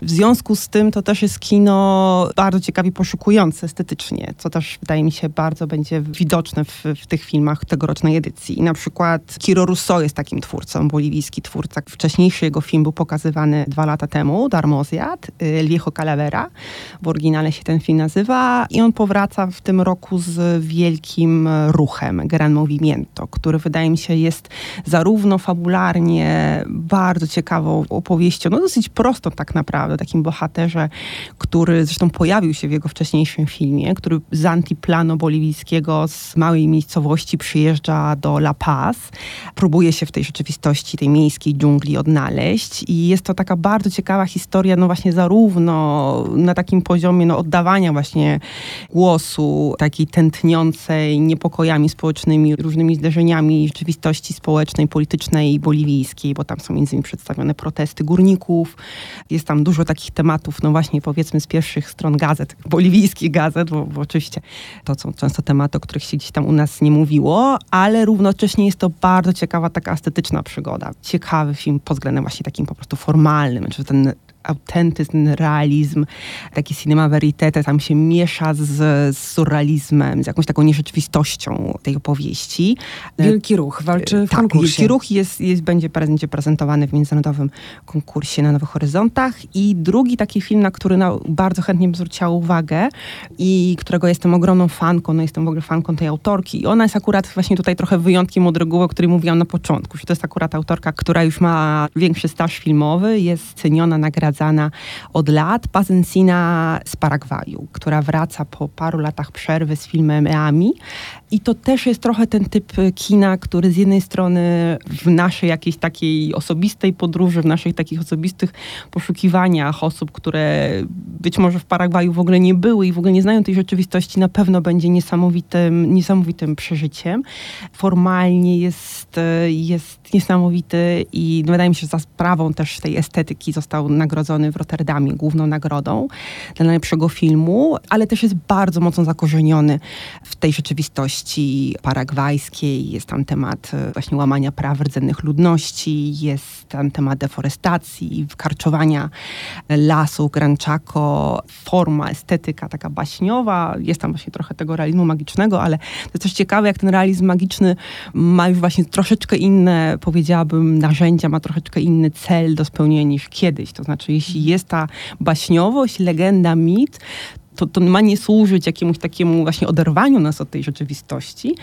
W związku z tym to też jest kino bardzo ciekawie poszukujące estetycznie, co też wydaje mi się bardzo będzie widoczne w, w tych filmach tegorocznej edycji. Na przykład Kiro Russo jest takim twórcą, boliwijski twórca. Wcześniejszy jego film był pokazywany dwa lata temu, Darmozjad, El Viejo Calavera. W oryginale się ten film nazywa i on powraca w tym roku z wielkim ruchem, Gran Movimiento, który wydaje mi się jest zarówno fabularnie bardzo ciekawą opowieścią, no dosyć prostą tak naprawdę, takim bohaterze, który zresztą pojawił się w jego wcześniejszym filmie, który z antiplano boliwijskiego, z małej miejscowości przyjeżdża do La Paz, próbuje się w tej rzeczywistości, tej miejskiej dżungli odnaleźć i jest to taka bardzo ciekawa historia, no właśnie zarówno na takim poziomie no, oddawania właśnie głosu, takiej tętniącej, niepokojami społecznymi, różnymi zdarzeniami rzeczywistości społecznej, politycznej boliwijskiej, bo tam są między innymi przedstawione protesty górników, jest tam dużo takich tematów, no właśnie powiedzmy z pierwszych stron gazet, boliwijskich gazet, bo, bo oczywiście to są często tematy, o których się gdzieś tam u nas nie mówiło, ale równocześnie jest to bardzo ciekawa taka estetyczna przygoda. Ciekawy film pod względem właśnie takim po prostu formalnym, że ten autentyzm, realizm, taki cinema verite tam się miesza z, z surrealizmem, z jakąś taką nierzeczywistością tej opowieści. Wielki Ruch walczy w tak, konkursie. Wielki Ruch jest, jest, będzie, będzie prezentowany w międzynarodowym konkursie na Nowych Horyzontach i drugi taki film, na który no, bardzo chętnie bym zwróciła uwagę i którego jestem ogromną fanką, no jestem w ogóle fanką tej autorki i ona jest akurat właśnie tutaj trochę wyjątkiem od reguły, o której mówiłam na początku, to jest akurat autorka, która już ma większy staż filmowy, jest ceniona, nagradzana od lat, Pazencina z Paragwaju, która wraca po paru latach przerwy z filmem Eami. I to też jest trochę ten typ kina, który z jednej strony w naszej jakiejś takiej osobistej podróży, w naszych takich osobistych poszukiwaniach osób, które być może w Paragwaju w ogóle nie były i w ogóle nie znają tej rzeczywistości, na pewno będzie niesamowitym, niesamowitym przeżyciem. Formalnie jest, jest niesamowity i wydaje mi się, że za sprawą też tej estetyki został nagrodzony nagrodzony w Rotterdamie główną nagrodą dla najlepszego filmu, ale też jest bardzo mocno zakorzeniony w tej rzeczywistości paragwajskiej. Jest tam temat e, właśnie łamania praw rdzennych ludności, jest tam temat deforestacji, karczowania lasu Gran Chaco, forma, estetyka taka baśniowa. Jest tam właśnie trochę tego realizmu magicznego, ale to jest też ciekawe, jak ten realizm magiczny ma już właśnie troszeczkę inne, powiedziałabym, narzędzia, ma troszeczkę inny cel do spełnienia niż kiedyś. To znaczy, jeśli jest ta baśniowość, legenda, mit, to, to ma nie służyć jakiemuś takiemu właśnie oderwaniu nas od tej rzeczywistości,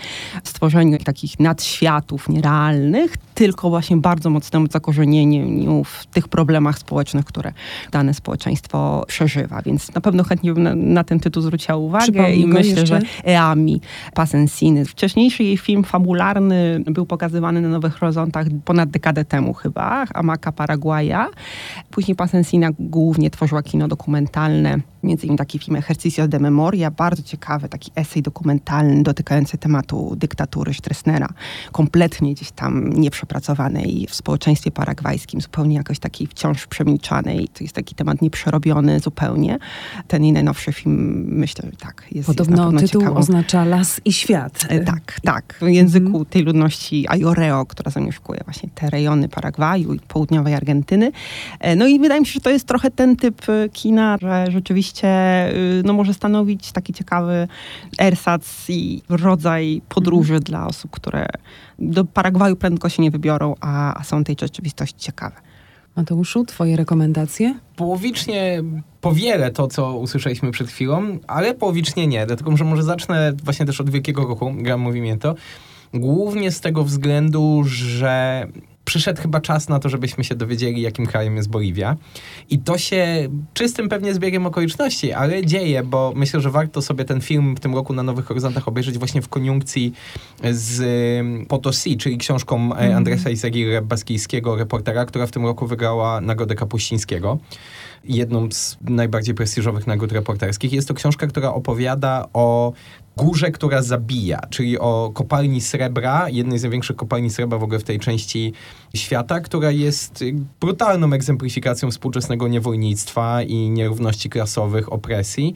stworzeniu takich nadświatów nierealnych, tylko właśnie bardzo mocnemu zakorzenieniu w tych problemach społecznych, które dane społeczeństwo przeżywa. Więc na pewno chętnie bym na, na ten tytuł zwróciła uwagę Przypomnij i myślę, jeszcze. że Eami Pasensiny. Wcześniejszy jej film fabularny był pokazywany na Nowych Horyzontach ponad dekadę temu chyba, Amaka Paraguaya. Później Pasensina głównie tworzyła kino dokumentalne, między innymi taki film Ejercicio de Memoria, bardzo ciekawy taki esej dokumentalny dotykający tematu dyktatury Stroessnera, kompletnie gdzieś tam nieprzepracowanej w społeczeństwie paragwajskim, zupełnie jakoś takiej wciąż przemilczanej. To jest taki temat nieprzerobiony zupełnie. Ten i najnowszy film, myślę, że tak, jest, jest Podobno pewno tytuł ciekawą. oznacza las i świat. E, Tak, tak. W języku Mhm. tej ludności Ajoreo, która zamieszkuje właśnie te rejony Paragwaju i południowej Argentyny. E, No i wydaje mi się, że to jest trochę ten typ e, kina, że rzeczywiście no, może stanowić taki ciekawy ersatz i rodzaj podróży dla osób, które do Paragwaju prędko się nie wybiorą, a, a są tej rzeczywistości ciekawe. Mateuszu, twoje rekomendacje? Połowicznie powielę to, co usłyszeliśmy przed chwilą, ale połowicznie nie, dlatego że może zacznę właśnie też od Wielkiego Roku, gra mówi mi to, głównie z tego względu, że przyszedł chyba czas na to, żebyśmy się dowiedzieli, jakim krajem jest Boliwia. I to się czystym pewnie zbiegiem okoliczności, ale dzieje, bo myślę, że warto sobie ten film w tym roku na Nowych Horyzontach obejrzeć właśnie w koniunkcji z Potosi, czyli książką e, Andresa Izaguirre, baskijskiego reportera, która w tym roku wygrała Nagrodę Kapuścińskiego jedną z najbardziej prestiżowych nagród reporterskich. Jest to książka, która opowiada o górze, która zabija, czyli o kopalni srebra, jednej z największych kopalni srebra w ogóle w tej części świata, która jest brutalną egzemplifikacją współczesnego niewolnictwa i nierówności klasowych, opresji.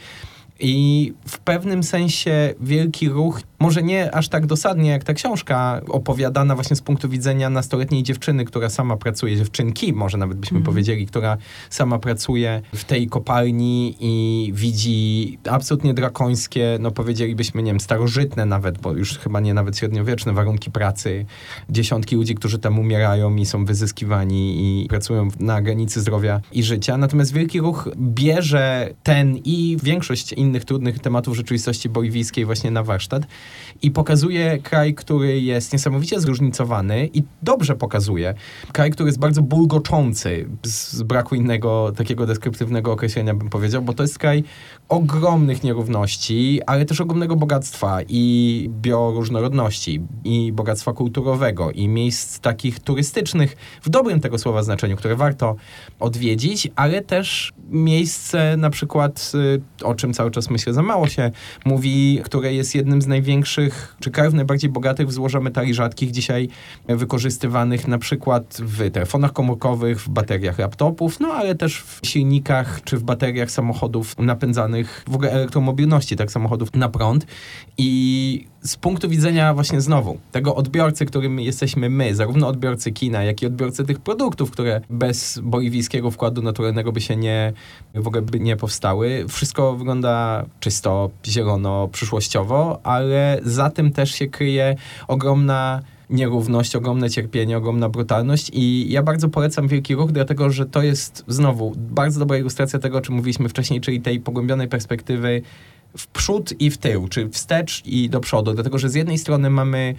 I w pewnym sensie wielki ruch, może nie aż tak dosadnie jak ta książka, opowiadana właśnie z punktu widzenia nastoletniej dziewczyny, która sama pracuje, dziewczynki, może nawet byśmy powiedzieli, która sama pracuje w tej kopalni i widzi absolutnie drakońskie, no powiedzielibyśmy, nie wiem, starożytne nawet, bo już chyba nie nawet średniowieczne warunki pracy. Dziesiątki ludzi, którzy tam umierają i są wyzyskiwani i pracują na granicy zdrowia i życia. Natomiast wielki ruch bierze ten i większość innych trudnych tematów rzeczywistości boliwijskiej właśnie na warsztat i pokazuje kraj, który jest niesamowicie zróżnicowany i dobrze pokazuje. Kraj, który jest bardzo bulgoczący, z, braku innego takiego deskryptywnego określenia bym powiedział, bo to jest kraj ogromnych nierówności, ale też ogromnego bogactwa i bioróżnorodności, i bogactwa kulturowego, i miejsc takich turystycznych, w dobrym tego słowa znaczeniu, które warto odwiedzić, ale też miejsce na przykład, y, o czym cały czas myślę za mało się mówi, które jest jednym z największych, czy krajów najbardziej bogatych w złoża metali rzadkich dzisiaj wykorzystywanych na przykład w telefonach komórkowych, w bateriach laptopów, no ale też w silnikach czy w bateriach samochodów napędzanych, w ogóle elektromobilności, tak samochodów na prąd. I z punktu widzenia właśnie znowu tego odbiorcy, którym jesteśmy my, zarówno odbiorcy kina, jak i odbiorcy tych produktów, które bez boliwijskiego wkładu naturalnego by się nie, w ogóle by nie powstały. Wszystko wygląda czysto, zielono, przyszłościowo, ale za tym też się kryje ogromna nierówność, ogromne cierpienie, ogromna brutalność. I ja bardzo polecam Wielki Ruch, dlatego że to jest znowu bardzo dobra ilustracja tego, o czym mówiliśmy wcześniej, czyli tej pogłębionej perspektywy w przód i w tył, czy wstecz i do przodu, dlatego że z jednej strony mamy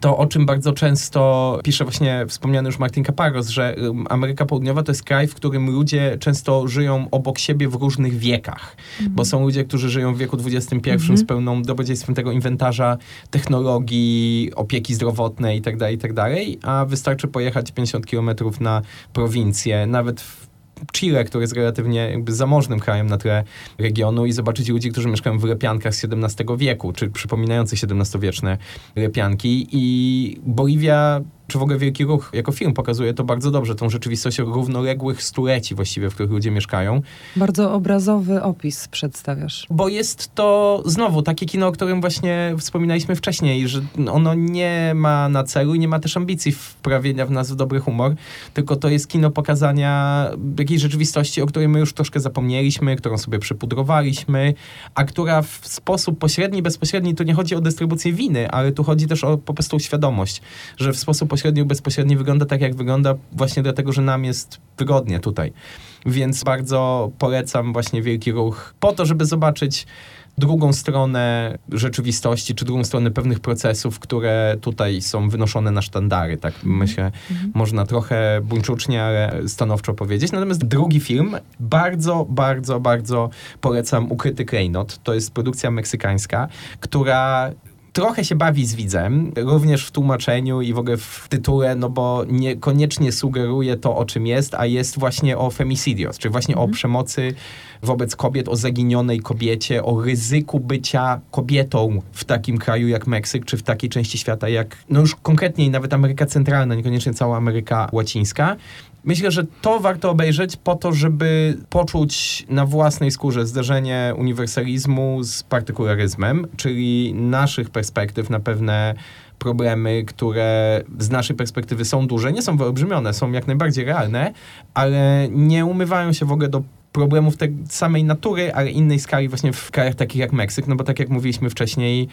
to, o czym bardzo często pisze właśnie wspomniany już Martin Caparros, że ym, Ameryka Południowa to jest kraj, w którym ludzie często żyją obok siebie w różnych wiekach, bo są ludzie, którzy żyją w wieku XXI z pełną dobrodziejstwem tego inwentarza technologii, opieki zdrowotnej itd., itd., a wystarczy pojechać 50 kilometrów na prowincję, nawet w Chile, który jest relatywnie jakby zamożnym krajem na tle regionu i zobaczyć ludzi, którzy mieszkają w lepiankach z XVII wieku, czy przypominających XVII-wieczne lepianki i Boliwia czy w ogóle Wielki Ruch jako film pokazuje to bardzo dobrze, tą rzeczywistość równoległych stuleci właściwie, w których ludzie mieszkają. Bardzo obrazowy opis przedstawiasz. Bo jest to znowu takie kino, o którym właśnie wspominaliśmy wcześniej, że ono nie ma na celu i nie ma też ambicji wprawienia w nas w dobry humor, tylko to jest kino pokazania jakiejś rzeczywistości, o której my już troszkę zapomnieliśmy, którą sobie przypudrowaliśmy, a która w sposób pośredni, bezpośredni, tu nie chodzi o dystrybucję winy, ale tu chodzi też o po prostu świadomość, że w sposób pośredni bezpośredni wygląda tak, jak wygląda właśnie dlatego, że nam jest wygodnie tutaj. Więc bardzo polecam właśnie Wielki Ruch po to, żeby zobaczyć drugą stronę rzeczywistości, czy drugą stronę pewnych procesów, które tutaj są wynoszone na sztandary, tak myślę, można trochę buńczucznie, ale stanowczo powiedzieć. Natomiast drugi film, bardzo, bardzo, bardzo polecam Ukryty Klejnot. To jest produkcja meksykańska, która trochę się bawi z widzem, również w tłumaczeniu i w ogóle w tytule, no bo niekoniecznie sugeruje to, o czym jest, a jest właśnie o femicidios, czyli właśnie o przemocy wobec kobiet, o zaginionej kobiecie, o ryzyku bycia kobietą w takim kraju jak Meksyk, czy w takiej części świata jak, no już konkretniej nawet Ameryka Centralna, niekoniecznie cała Ameryka Łacińska. Myślę, że to warto obejrzeć po to, żeby poczuć na własnej skórze zderzenie uniwersalizmu z partykularyzmem, czyli naszych perspektyw na pewne problemy, które z naszej perspektywy są duże, nie są wyolbrzymione, są jak najbardziej realne, ale nie umywają się w ogóle do problemów tej samej natury, ale innej skali właśnie w krajach takich jak Meksyk, no bo tak jak mówiliśmy wcześniej,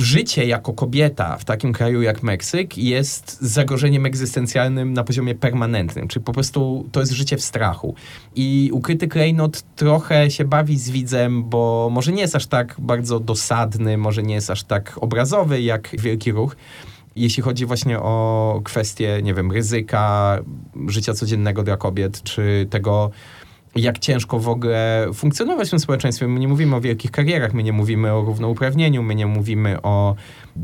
życie jako kobieta w takim kraju jak Meksyk jest zagrożeniem egzystencjalnym na poziomie permanentnym, czyli po prostu to jest życie w strachu. I ukryty klejnot trochę się bawi z widzem, bo może nie jest aż tak bardzo dosadny, może nie jest aż tak obrazowy jak Wielki Ruch, jeśli chodzi właśnie o kwestie, nie wiem, ryzyka życia codziennego dla kobiet, czy tego, jak ciężko w ogóle funkcjonować w tym społeczeństwie. My nie mówimy o wielkich karierach, my nie mówimy o równouprawnieniu, my nie mówimy o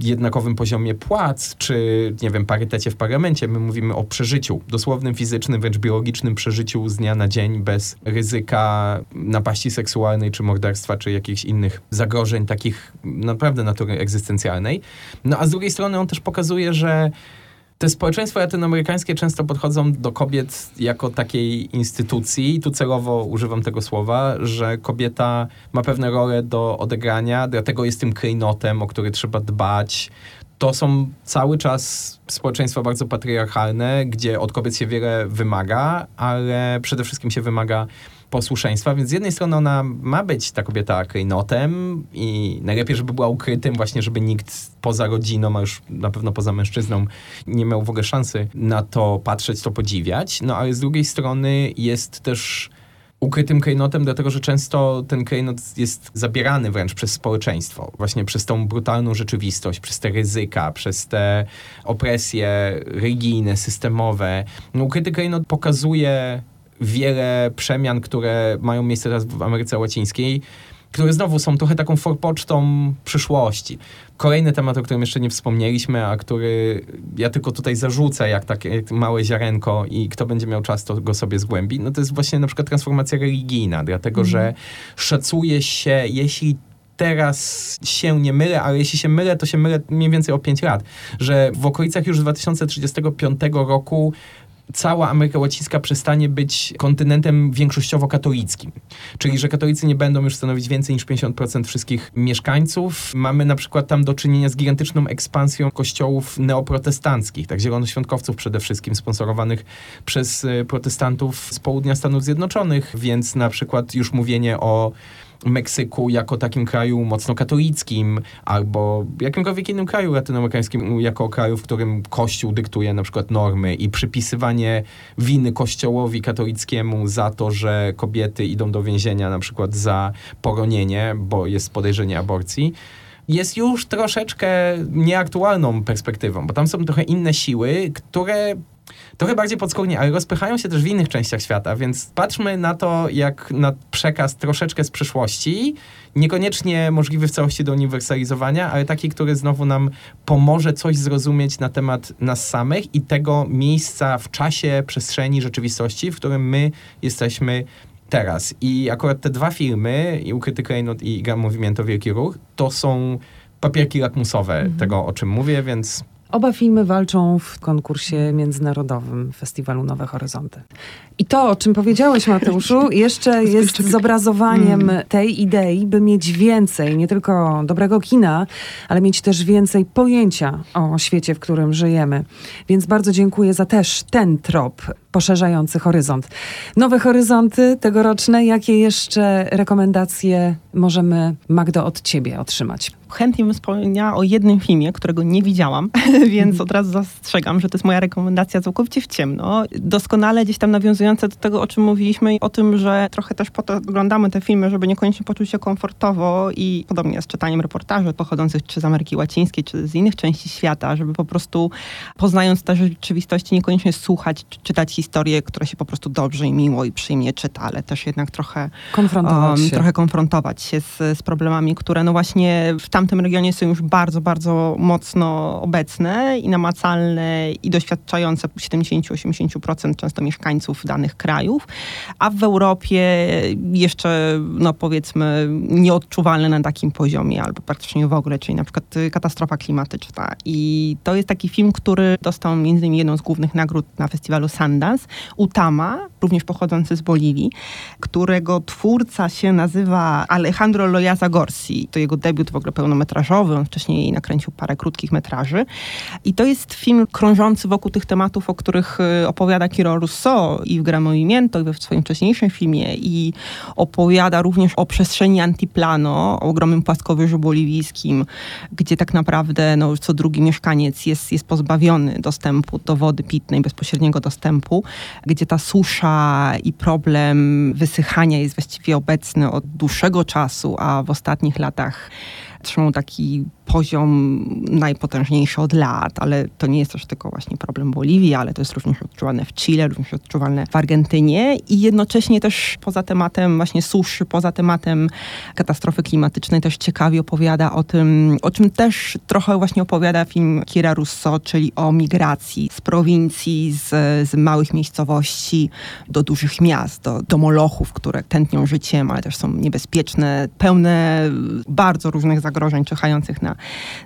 jednakowym poziomie płac, czy nie wiem, parytecie w parlamencie. My mówimy o przeżyciu, dosłownym, fizycznym, wręcz biologicznym przeżyciu z dnia na dzień bez ryzyka napaści seksualnej, czy morderstwa, czy jakichś innych zagrożeń takich naprawdę natury egzystencjalnej. No a z drugiej strony on też pokazuje, że te społeczeństwa latynoamerykańskie często podchodzą do kobiet jako takiej instytucji, tu celowo używam tego słowa, że kobieta ma pewne role do odegrania, dlatego jest tym klejnotem, o który trzeba dbać. To są cały czas społeczeństwa bardzo patriarchalne, gdzie od kobiet się wiele wymaga, ale przede wszystkim się wymaga posłuszeństwa, więc z jednej strony ona ma być ta kobieta klejnotem i najlepiej, żeby była ukrytym, właśnie żeby nikt poza rodziną, a już na pewno poza mężczyzną nie miał w ogóle szansy na to patrzeć, to podziwiać, no ale z drugiej strony jest też ukrytym klejnotem, dlatego że często ten klejnot jest zabierany wręcz przez społeczeństwo, właśnie przez tą brutalną rzeczywistość, przez te ryzyka, przez te opresje religijne, systemowe. No, ukryty klejnot pokazuje wiele przemian, które mają miejsce teraz w Ameryce Łacińskiej, które znowu są trochę taką forpocztą przyszłości. Kolejny temat, o którym jeszcze nie wspomnieliśmy, a który ja tylko tutaj zarzucę jak takie małe ziarenko i kto będzie miał czas, to go sobie zgłębi, no to jest właśnie na przykład transformacja religijna, dlatego mm. że szacuje się, jeśli teraz się nie mylę, ale jeśli się mylę, to się mylę mniej więcej o 5 lat, że w okolicach już 2035 roku cała Ameryka Łacińska przestanie być kontynentem większościowo katolickim. Czyli, że katolicy nie będą już stanowić więcej niż 50% wszystkich mieszkańców. Mamy na przykład tam do czynienia z gigantyczną ekspansją kościołów neoprotestanckich, tak zielonoświątkowców przede wszystkim, sponsorowanych przez e, protestantów z południa Stanów Zjednoczonych, więc na przykład już mówienie o Meksyku jako takim kraju mocno katolickim, albo jakimkolwiek innym kraju latynoamerykańskim, jako kraju, w którym Kościół dyktuje na przykład normy i przypisywanie winy Kościołowi katolickiemu za to, że kobiety idą do więzienia na przykład za poronienie, bo jest podejrzenie aborcji jest już troszeczkę nieaktualną perspektywą, bo tam są trochę inne siły, które trochę bardziej podskórnie, ale rozpychają się też w innych częściach świata, więc patrzmy na to jak na przekaz troszeczkę z przyszłości, niekoniecznie możliwy w całości do uniwersalizowania, ale taki, który znowu nam pomoże coś zrozumieć na temat nas samych i tego miejsca w czasie, przestrzeni, rzeczywistości, w którym my jesteśmy teraz. I akurat te dwa filmy, i Ukryty Klejnot i Gra Movimiento Wielki Ruch, to są papierki lakmusowe mhm. tego, o czym mówię, więc Oba filmy walczą w konkursie międzynarodowym Festiwalu Nowe Horyzonty. I to, o czym powiedziałeś, Mateuszu, (laughs) jeszcze jest zobrazowaniem Mm. tej idei, by mieć więcej, nie tylko dobrego kina, ale mieć też więcej pojęcia o świecie, w którym żyjemy. Więc bardzo dziękuję za też ten trop poszerzający horyzont. Nowe horyzonty tegoroczne, jakie jeszcze rekomendacje możemy, Magdo, od ciebie otrzymać? Chętnie bym wspomniała o jednym filmie, którego nie widziałam, (laughs) więc od razu zastrzegam, że to jest moja rekomendacja całkowicie w ciemno. Doskonale gdzieś tam nawiązujące do tego, o czym mówiliśmy, o tym, że trochę też po to oglądamy te filmy, żeby niekoniecznie poczuć się komfortowo i podobnie z czytaniem reportaży pochodzących czy z Ameryki Łacińskiej, czy z innych części świata, żeby po prostu poznając te rzeczywistości niekoniecznie słuchać, czy czytać historie, które się po prostu dobrze i miło i przyjemnie czyta, ale też jednak trochę Konfrontować um, się. trochę konfrontować się z, z problemami, które no właśnie w tamtym regionie są już bardzo, bardzo mocno obecne i namacalne i doświadczające 70-80% często mieszkańców danych krajów, a w Europie jeszcze, no powiedzmy, nieodczuwalne na takim poziomie albo praktycznie w ogóle, czyli na przykład y, katastrofa klimatyczna. I to jest taki film, który dostał między innymi jedną z głównych nagród na festiwalu Sundance, Utama, również pochodzący z Boliwii, którego twórca się nazywa Alejandro Loyaza Gorsi. To jego debiut w ogóle pełnometrażowy, on wcześniej nakręcił parę krótkich metraży. I to jest film krążący wokół tych tematów, o których y, opowiada Kiro Russo i w Gran Movimiento, i we swoim wcześniejszym filmie. I opowiada również o przestrzeni antiplano, o ogromnym płaskowyżu boliwijskim, gdzie tak naprawdę no, co drugi mieszkaniec jest, jest pozbawiony dostępu do wody pitnej, bezpośredniego dostępu, gdzie ta susza i problem wysychania jest właściwie obecny od dłuższego czasu, a w ostatnich latach trzymał taki poziom najpotężniejszy od lat, ale to nie jest też tylko właśnie problem Boliwii, ale to jest również odczuwalne w Chile, również odczuwalne w Argentynie i jednocześnie też poza tematem właśnie suszy, poza tematem katastrofy klimatycznej też ciekawie opowiada o tym, o czym też trochę właśnie opowiada film Kira Russo, czyli o migracji z prowincji, z, z małych miejscowości do dużych miast, do, do molochów, które tętnią życiem, ale też są niebezpieczne, pełne bardzo różnych zagrożeń czyhających na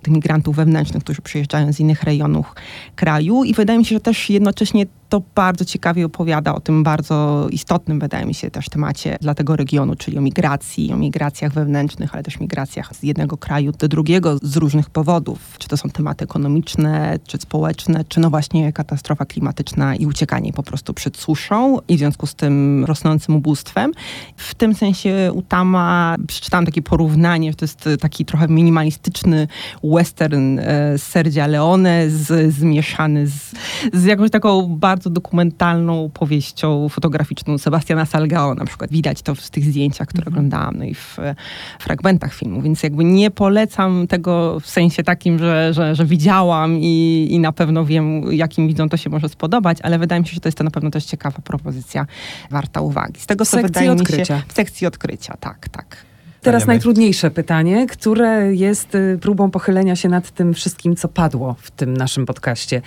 tych migrantów wewnętrznych, którzy przyjeżdżają z innych rejonów kraju. I wydaje mi się, że też jednocześnie to bardzo ciekawie opowiada o tym bardzo istotnym, wydaje mi się, też temacie dla tego regionu, czyli o migracji, o migracjach wewnętrznych, ale też migracjach z jednego kraju do drugiego z różnych powodów. Czy to są tematy ekonomiczne, czy społeczne, czy no właśnie katastrofa klimatyczna i uciekanie po prostu przed suszą i w związku z tym rosnącym ubóstwem. W tym sensie Utama, przeczytałam takie porównanie, że to jest taki trochę minimalistyczny western e, z Sergia Leone z, zmieszany z, z jakąś taką bardzo dokumentalną powieścią fotograficzną Sebastiana Salgao na przykład. Widać to w tych zdjęciach, które oglądałam, no i w e, fragmentach filmu, więc jakby nie polecam tego w sensie takim, że, że, że widziałam i, i na pewno wiem, jakim widzom to się może spodobać, ale wydaje mi się, że to jest to na pewno też ciekawa propozycja, warta uwagi. Z tego, co sekcji wydaje odkrycia. mi się... W sekcji odkrycia, tak, tak. Teraz najtrudniejsze pytanie, które jest y, próbą pochylenia się nad tym wszystkim, co padło w tym naszym podcaście.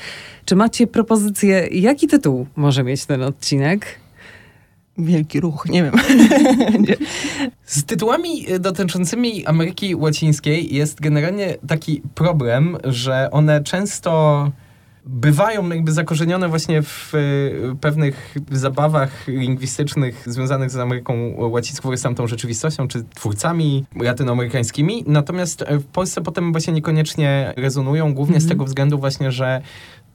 Czy macie propozycję, jaki tytuł może mieć ten odcinek? Wielki ruch, nie wiem. (laughs) Z tytułami y, dotyczącymi Ameryki Łacińskiej jest generalnie taki problem, że one często bywają jakby zakorzenione właśnie w y, pewnych zabawach lingwistycznych związanych z Ameryką Łacińską, z tamtą rzeczywistością, czy twórcami latynoamerykańskimi. Natomiast y, w Polsce potem właśnie niekoniecznie rezonują, głównie z tego względu właśnie, że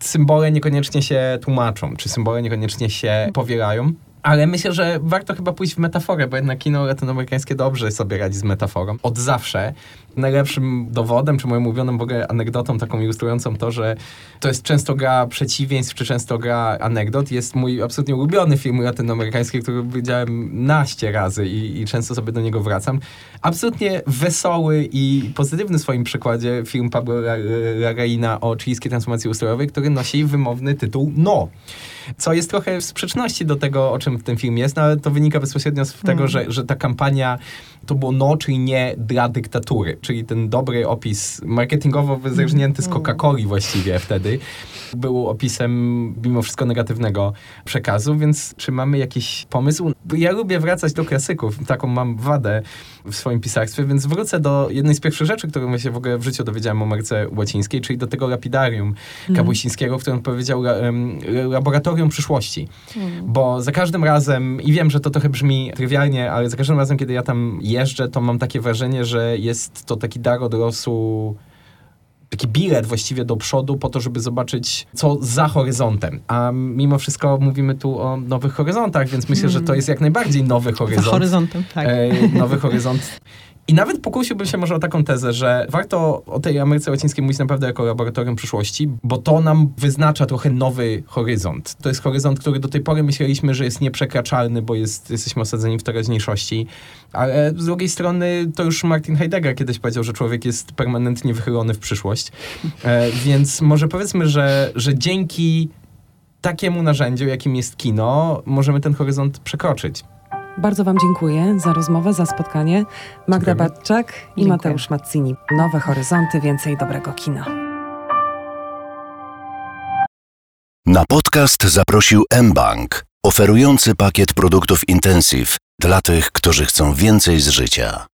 symbole niekoniecznie się tłumaczą, czy symbole niekoniecznie się powielają. Ale myślę, że warto chyba pójść w metaforę, bo jednak kino latynoamerykańskie dobrze sobie radzi z metaforą. Od zawsze. Najlepszym dowodem, czy moją ulubioną w ogóle anegdotą taką ilustrującą to, że to jest często gra przeciwieństw, czy często gra anegdot, jest mój absolutnie ulubiony film latynoamerykański, który widziałem naście razy i, i często sobie do niego wracam. Absolutnie wesoły i pozytywny w swoim przykładzie film Pablo Larraína o chilijskiej transformacji ustrojowej, który nosi wymowny tytuł No co jest trochę w sprzeczności do tego, o czym w tym filmie jest, no ale to wynika bezpośrednio z tego, że, że ta kampania to było no, czyli nie dla dyktatury, czyli ten dobry opis marketingowo wyzerżnięty z Coca-Coli właściwie wtedy był opisem mimo wszystko negatywnego przekazu, więc czy mamy jakiś pomysł? Ja lubię wracać do klasyków, taką mam wadę w swoim pisarstwie, więc wrócę do jednej z pierwszych rzeczy, którą się w ogóle w życiu dowiedziałem o Ameryce Łacińskiej, czyli do tego lapidarium mm. Kapuścińskiego, w którym powiedział um, laboratorium przyszłości. Mm. Bo za każdym razem, i wiem, że to trochę brzmi trywialnie, ale za każdym razem, kiedy ja tam jeżdżę, to mam takie wrażenie, że jest to taki dar od losu taki bilet właściwie do przodu po to, żeby zobaczyć, co za horyzontem. A mimo wszystko mówimy tu o nowych horyzontach, więc myślę, że to jest jak najbardziej nowy horyzont. Za horyzontem, tak. E, nowy horyzont. I nawet pokusiłbym się może o taką tezę, że warto o tej Ameryce Łacińskiej mówić naprawdę jako laboratorium przyszłości, bo to nam wyznacza trochę nowy horyzont. To jest horyzont, który do tej pory myśleliśmy, że jest nieprzekraczalny, bo jest, jesteśmy osadzeni w teraźniejszości. Ale z drugiej strony to już Martin Heidegger kiedyś powiedział, że człowiek jest permanentnie wychylony w przyszłość. E, więc może powiedzmy, że, że dzięki takiemu narzędziu, jakim jest kino, możemy ten horyzont przekroczyć. Bardzo Wam dziękuję za rozmowę, za spotkanie. Magda Dziękujemy. Badczak i dziękuję. Mateusz Mazzini. Nowe horyzonty, więcej dobrego kina. Na podcast zaprosił mBank, oferujący pakiet produktów Intensive dla tych, którzy chcą więcej z życia.